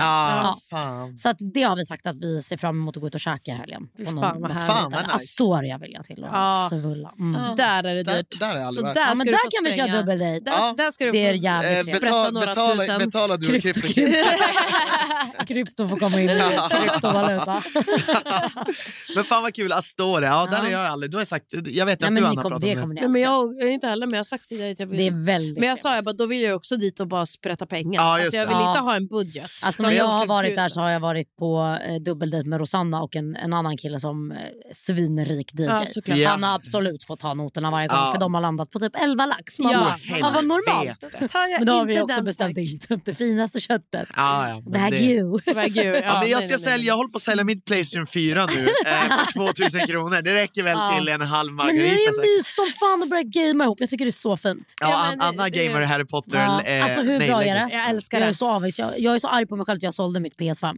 S2: fan.
S4: Så att det har vi sagt att vi ser fram emot att gå ut och käka i helgen. På
S3: fan,
S4: någon-.
S2: Fan, vad nice.
S4: Astoria vill jag till och svulla. Mm.
S3: Där är det
S2: Där,
S3: dyrt.
S2: Där har jag aldrig
S3: Så
S2: varit.
S3: där,
S4: Ja, men där kan vi köra dubbeldejt.
S3: Där,
S2: Ja.
S3: där ska du
S4: Det är jävligt
S2: Eh, betal,
S3: några
S2: betala,
S3: tusen.
S2: betalar du
S4: Krypto-
S2: CryptoKid?
S4: Krypto får komma in. Kryptovaluta.
S2: Men fan vad kul, Astoria. Ja, där
S4: Ja.
S2: är jag aldrig. Du har sagt, jag vet
S4: Nej,
S2: att du Anna
S4: kom,
S2: pratat
S4: det
S2: om
S4: kommer ni
S3: Nej, men jag, jag är inte heller men jag har sagt till dig att jag vill.
S4: Det är väldigt
S3: men jag sa jag bara, då vill jag också dit och bara sprätta pengar.
S2: Ja,
S3: alltså, jag
S2: det.
S3: vill inte ha en budget.
S4: Alltså när jag har varit där så har jag varit på eh, dubbeldejt med Rosanna och en, en annan kille som eh, svinrik DJ. Han har absolut fått ta noterna varje gång
S2: Ja.
S4: för de har landat på typ 11 lax. Man
S3: Ja.
S4: bara, ja, vad normalt. Men då har vi också beställt
S3: tack.
S4: in typ det finaste köttet.
S2: Ja, ja,
S4: Det här
S2: det-
S3: ja,
S2: Ja, men jag
S3: nej,
S2: ska
S3: nej, nej,
S2: sälja,
S3: nej.
S2: jag håller på att sälja mitt Playstation 4 nu eh, för 2000 kronor. Det räcker väl
S4: Ja.
S2: till en halv
S4: Men ni
S2: margarita.
S4: är ju mys som fan att börja gamea ihop. Jag tycker det är så fint.
S2: Ja,
S3: Ja, men
S2: Anna
S3: det-
S2: gamer Harry Potter.
S4: Ja,
S2: eh,
S4: alltså hur
S2: nej,
S4: bra är det?
S3: Jag älskar
S4: Jag är
S3: det.
S4: så avis. Jag, jag är så arg på mig själv att jag sålde mitt PS5.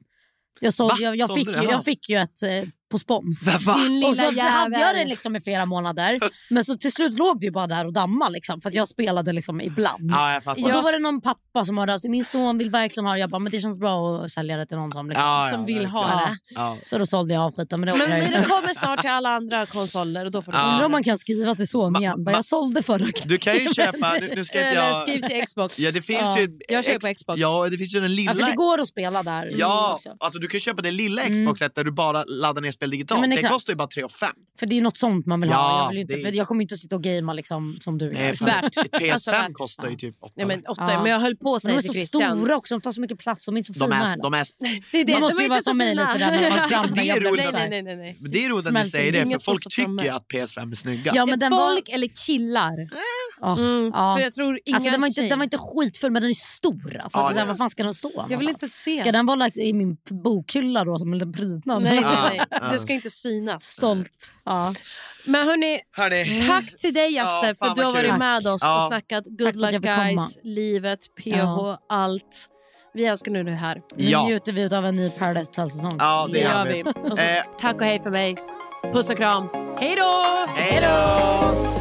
S4: Jag,
S2: Va?
S4: jag, jag, fick, ju, jag fick ju ett eh, på spons. Och så
S3: lilla
S4: hade jag
S3: jävel.
S4: det liksom i flera månader. Men så till slut låg det ju bara där och damma liksom, för att jag spelade liksom ibland.
S2: Ja, jag fattar.
S4: Och då var det någon pappa som hörde av sig. Min son vill verkligen ha det. Jag bara, men det känns bra att sälja det till någon som, liksom.
S2: Ja, ja,
S3: som vill
S2: verkligen.
S3: ha det.
S2: Ja.
S4: Så då sålde jag av skiten. Men det
S3: Men, det kommer snart till alla andra konsoler och då får du
S2: Ja.
S4: Undrar om man kan skriva till son igen. Bara, jag sålde förra
S2: Du kan ju köpa... Nu, nu ska
S3: Eller
S2: jag...
S3: skriv till Xbox.
S2: Ja, det finns
S4: Ja.
S2: ju...
S3: Jag kör på Xbox.
S2: Ja, det finns ju den lilla...
S4: Ja, för det går att spela där
S2: Ja,
S4: också.
S2: alltså du kan köpa det lilla Xboxet där du bara laddar ner spel digitalt.
S4: Ja, men
S2: det kostar ju bara 3 5.
S4: För det är något sånt man vill
S2: Ja,
S4: ha. Jag, vill ju inte,
S2: det-
S4: för jag kommer inte sitta och gamea liksom, som du
S2: Nej,
S4: gör.
S3: Värt.
S2: Ett PS5
S3: Alltså,
S2: kostar ju typ 8
S3: Nej, men, åtta,
S4: Ja.
S3: men jag höll på att
S4: Men de
S3: säga
S4: är
S3: till
S4: så
S3: Christian.
S4: stora också, de tar så mycket plats. De är inte så
S2: De
S4: fina.
S2: är, de är,
S3: Det, är
S4: Det måste
S3: de
S4: ju
S3: är
S4: vara som
S3: så
S4: mig lite där
S2: det- är roligt.
S3: Nej, nej, nej, nej, nej.
S2: är att ni säger det, för folk tycker ju att PS5 är snygga.
S4: Ja, men den var,
S3: Folk eller killar?
S4: Ja,
S3: Mm,
S4: ja.
S3: För jag tror inga
S4: Alltså, den, var inte, den var inte skitfull men den är stor. Alltså,
S2: Ja,
S4: det är så här,
S2: ja.
S4: vad fan ska den stå?
S3: Jag vill inte se.
S4: Ska den vara lagt i min bokhylla då som en liten prydnad?
S3: Nej, nej, nej. Det ska inte synas.
S4: Stolt. Ja.
S3: Men hörni,
S2: Hörni,
S3: tack till dig Jasse
S2: Ja,
S3: för du har varit
S2: kul.
S3: med oss
S2: Ja.
S3: och snackat good luck
S4: fick komma.
S3: guys, livet, PH,
S4: Ja.
S3: allt. Vi älskar nu det här.
S4: Nu
S2: Ja.
S4: njuter vi av en ny Paradise Hotel-säsong.
S2: Ja,
S3: Det gör
S2: vi.
S3: Och så,
S2: Eh.
S3: tack och hej för mig. Puss och kram. Hej då!
S2: hej då!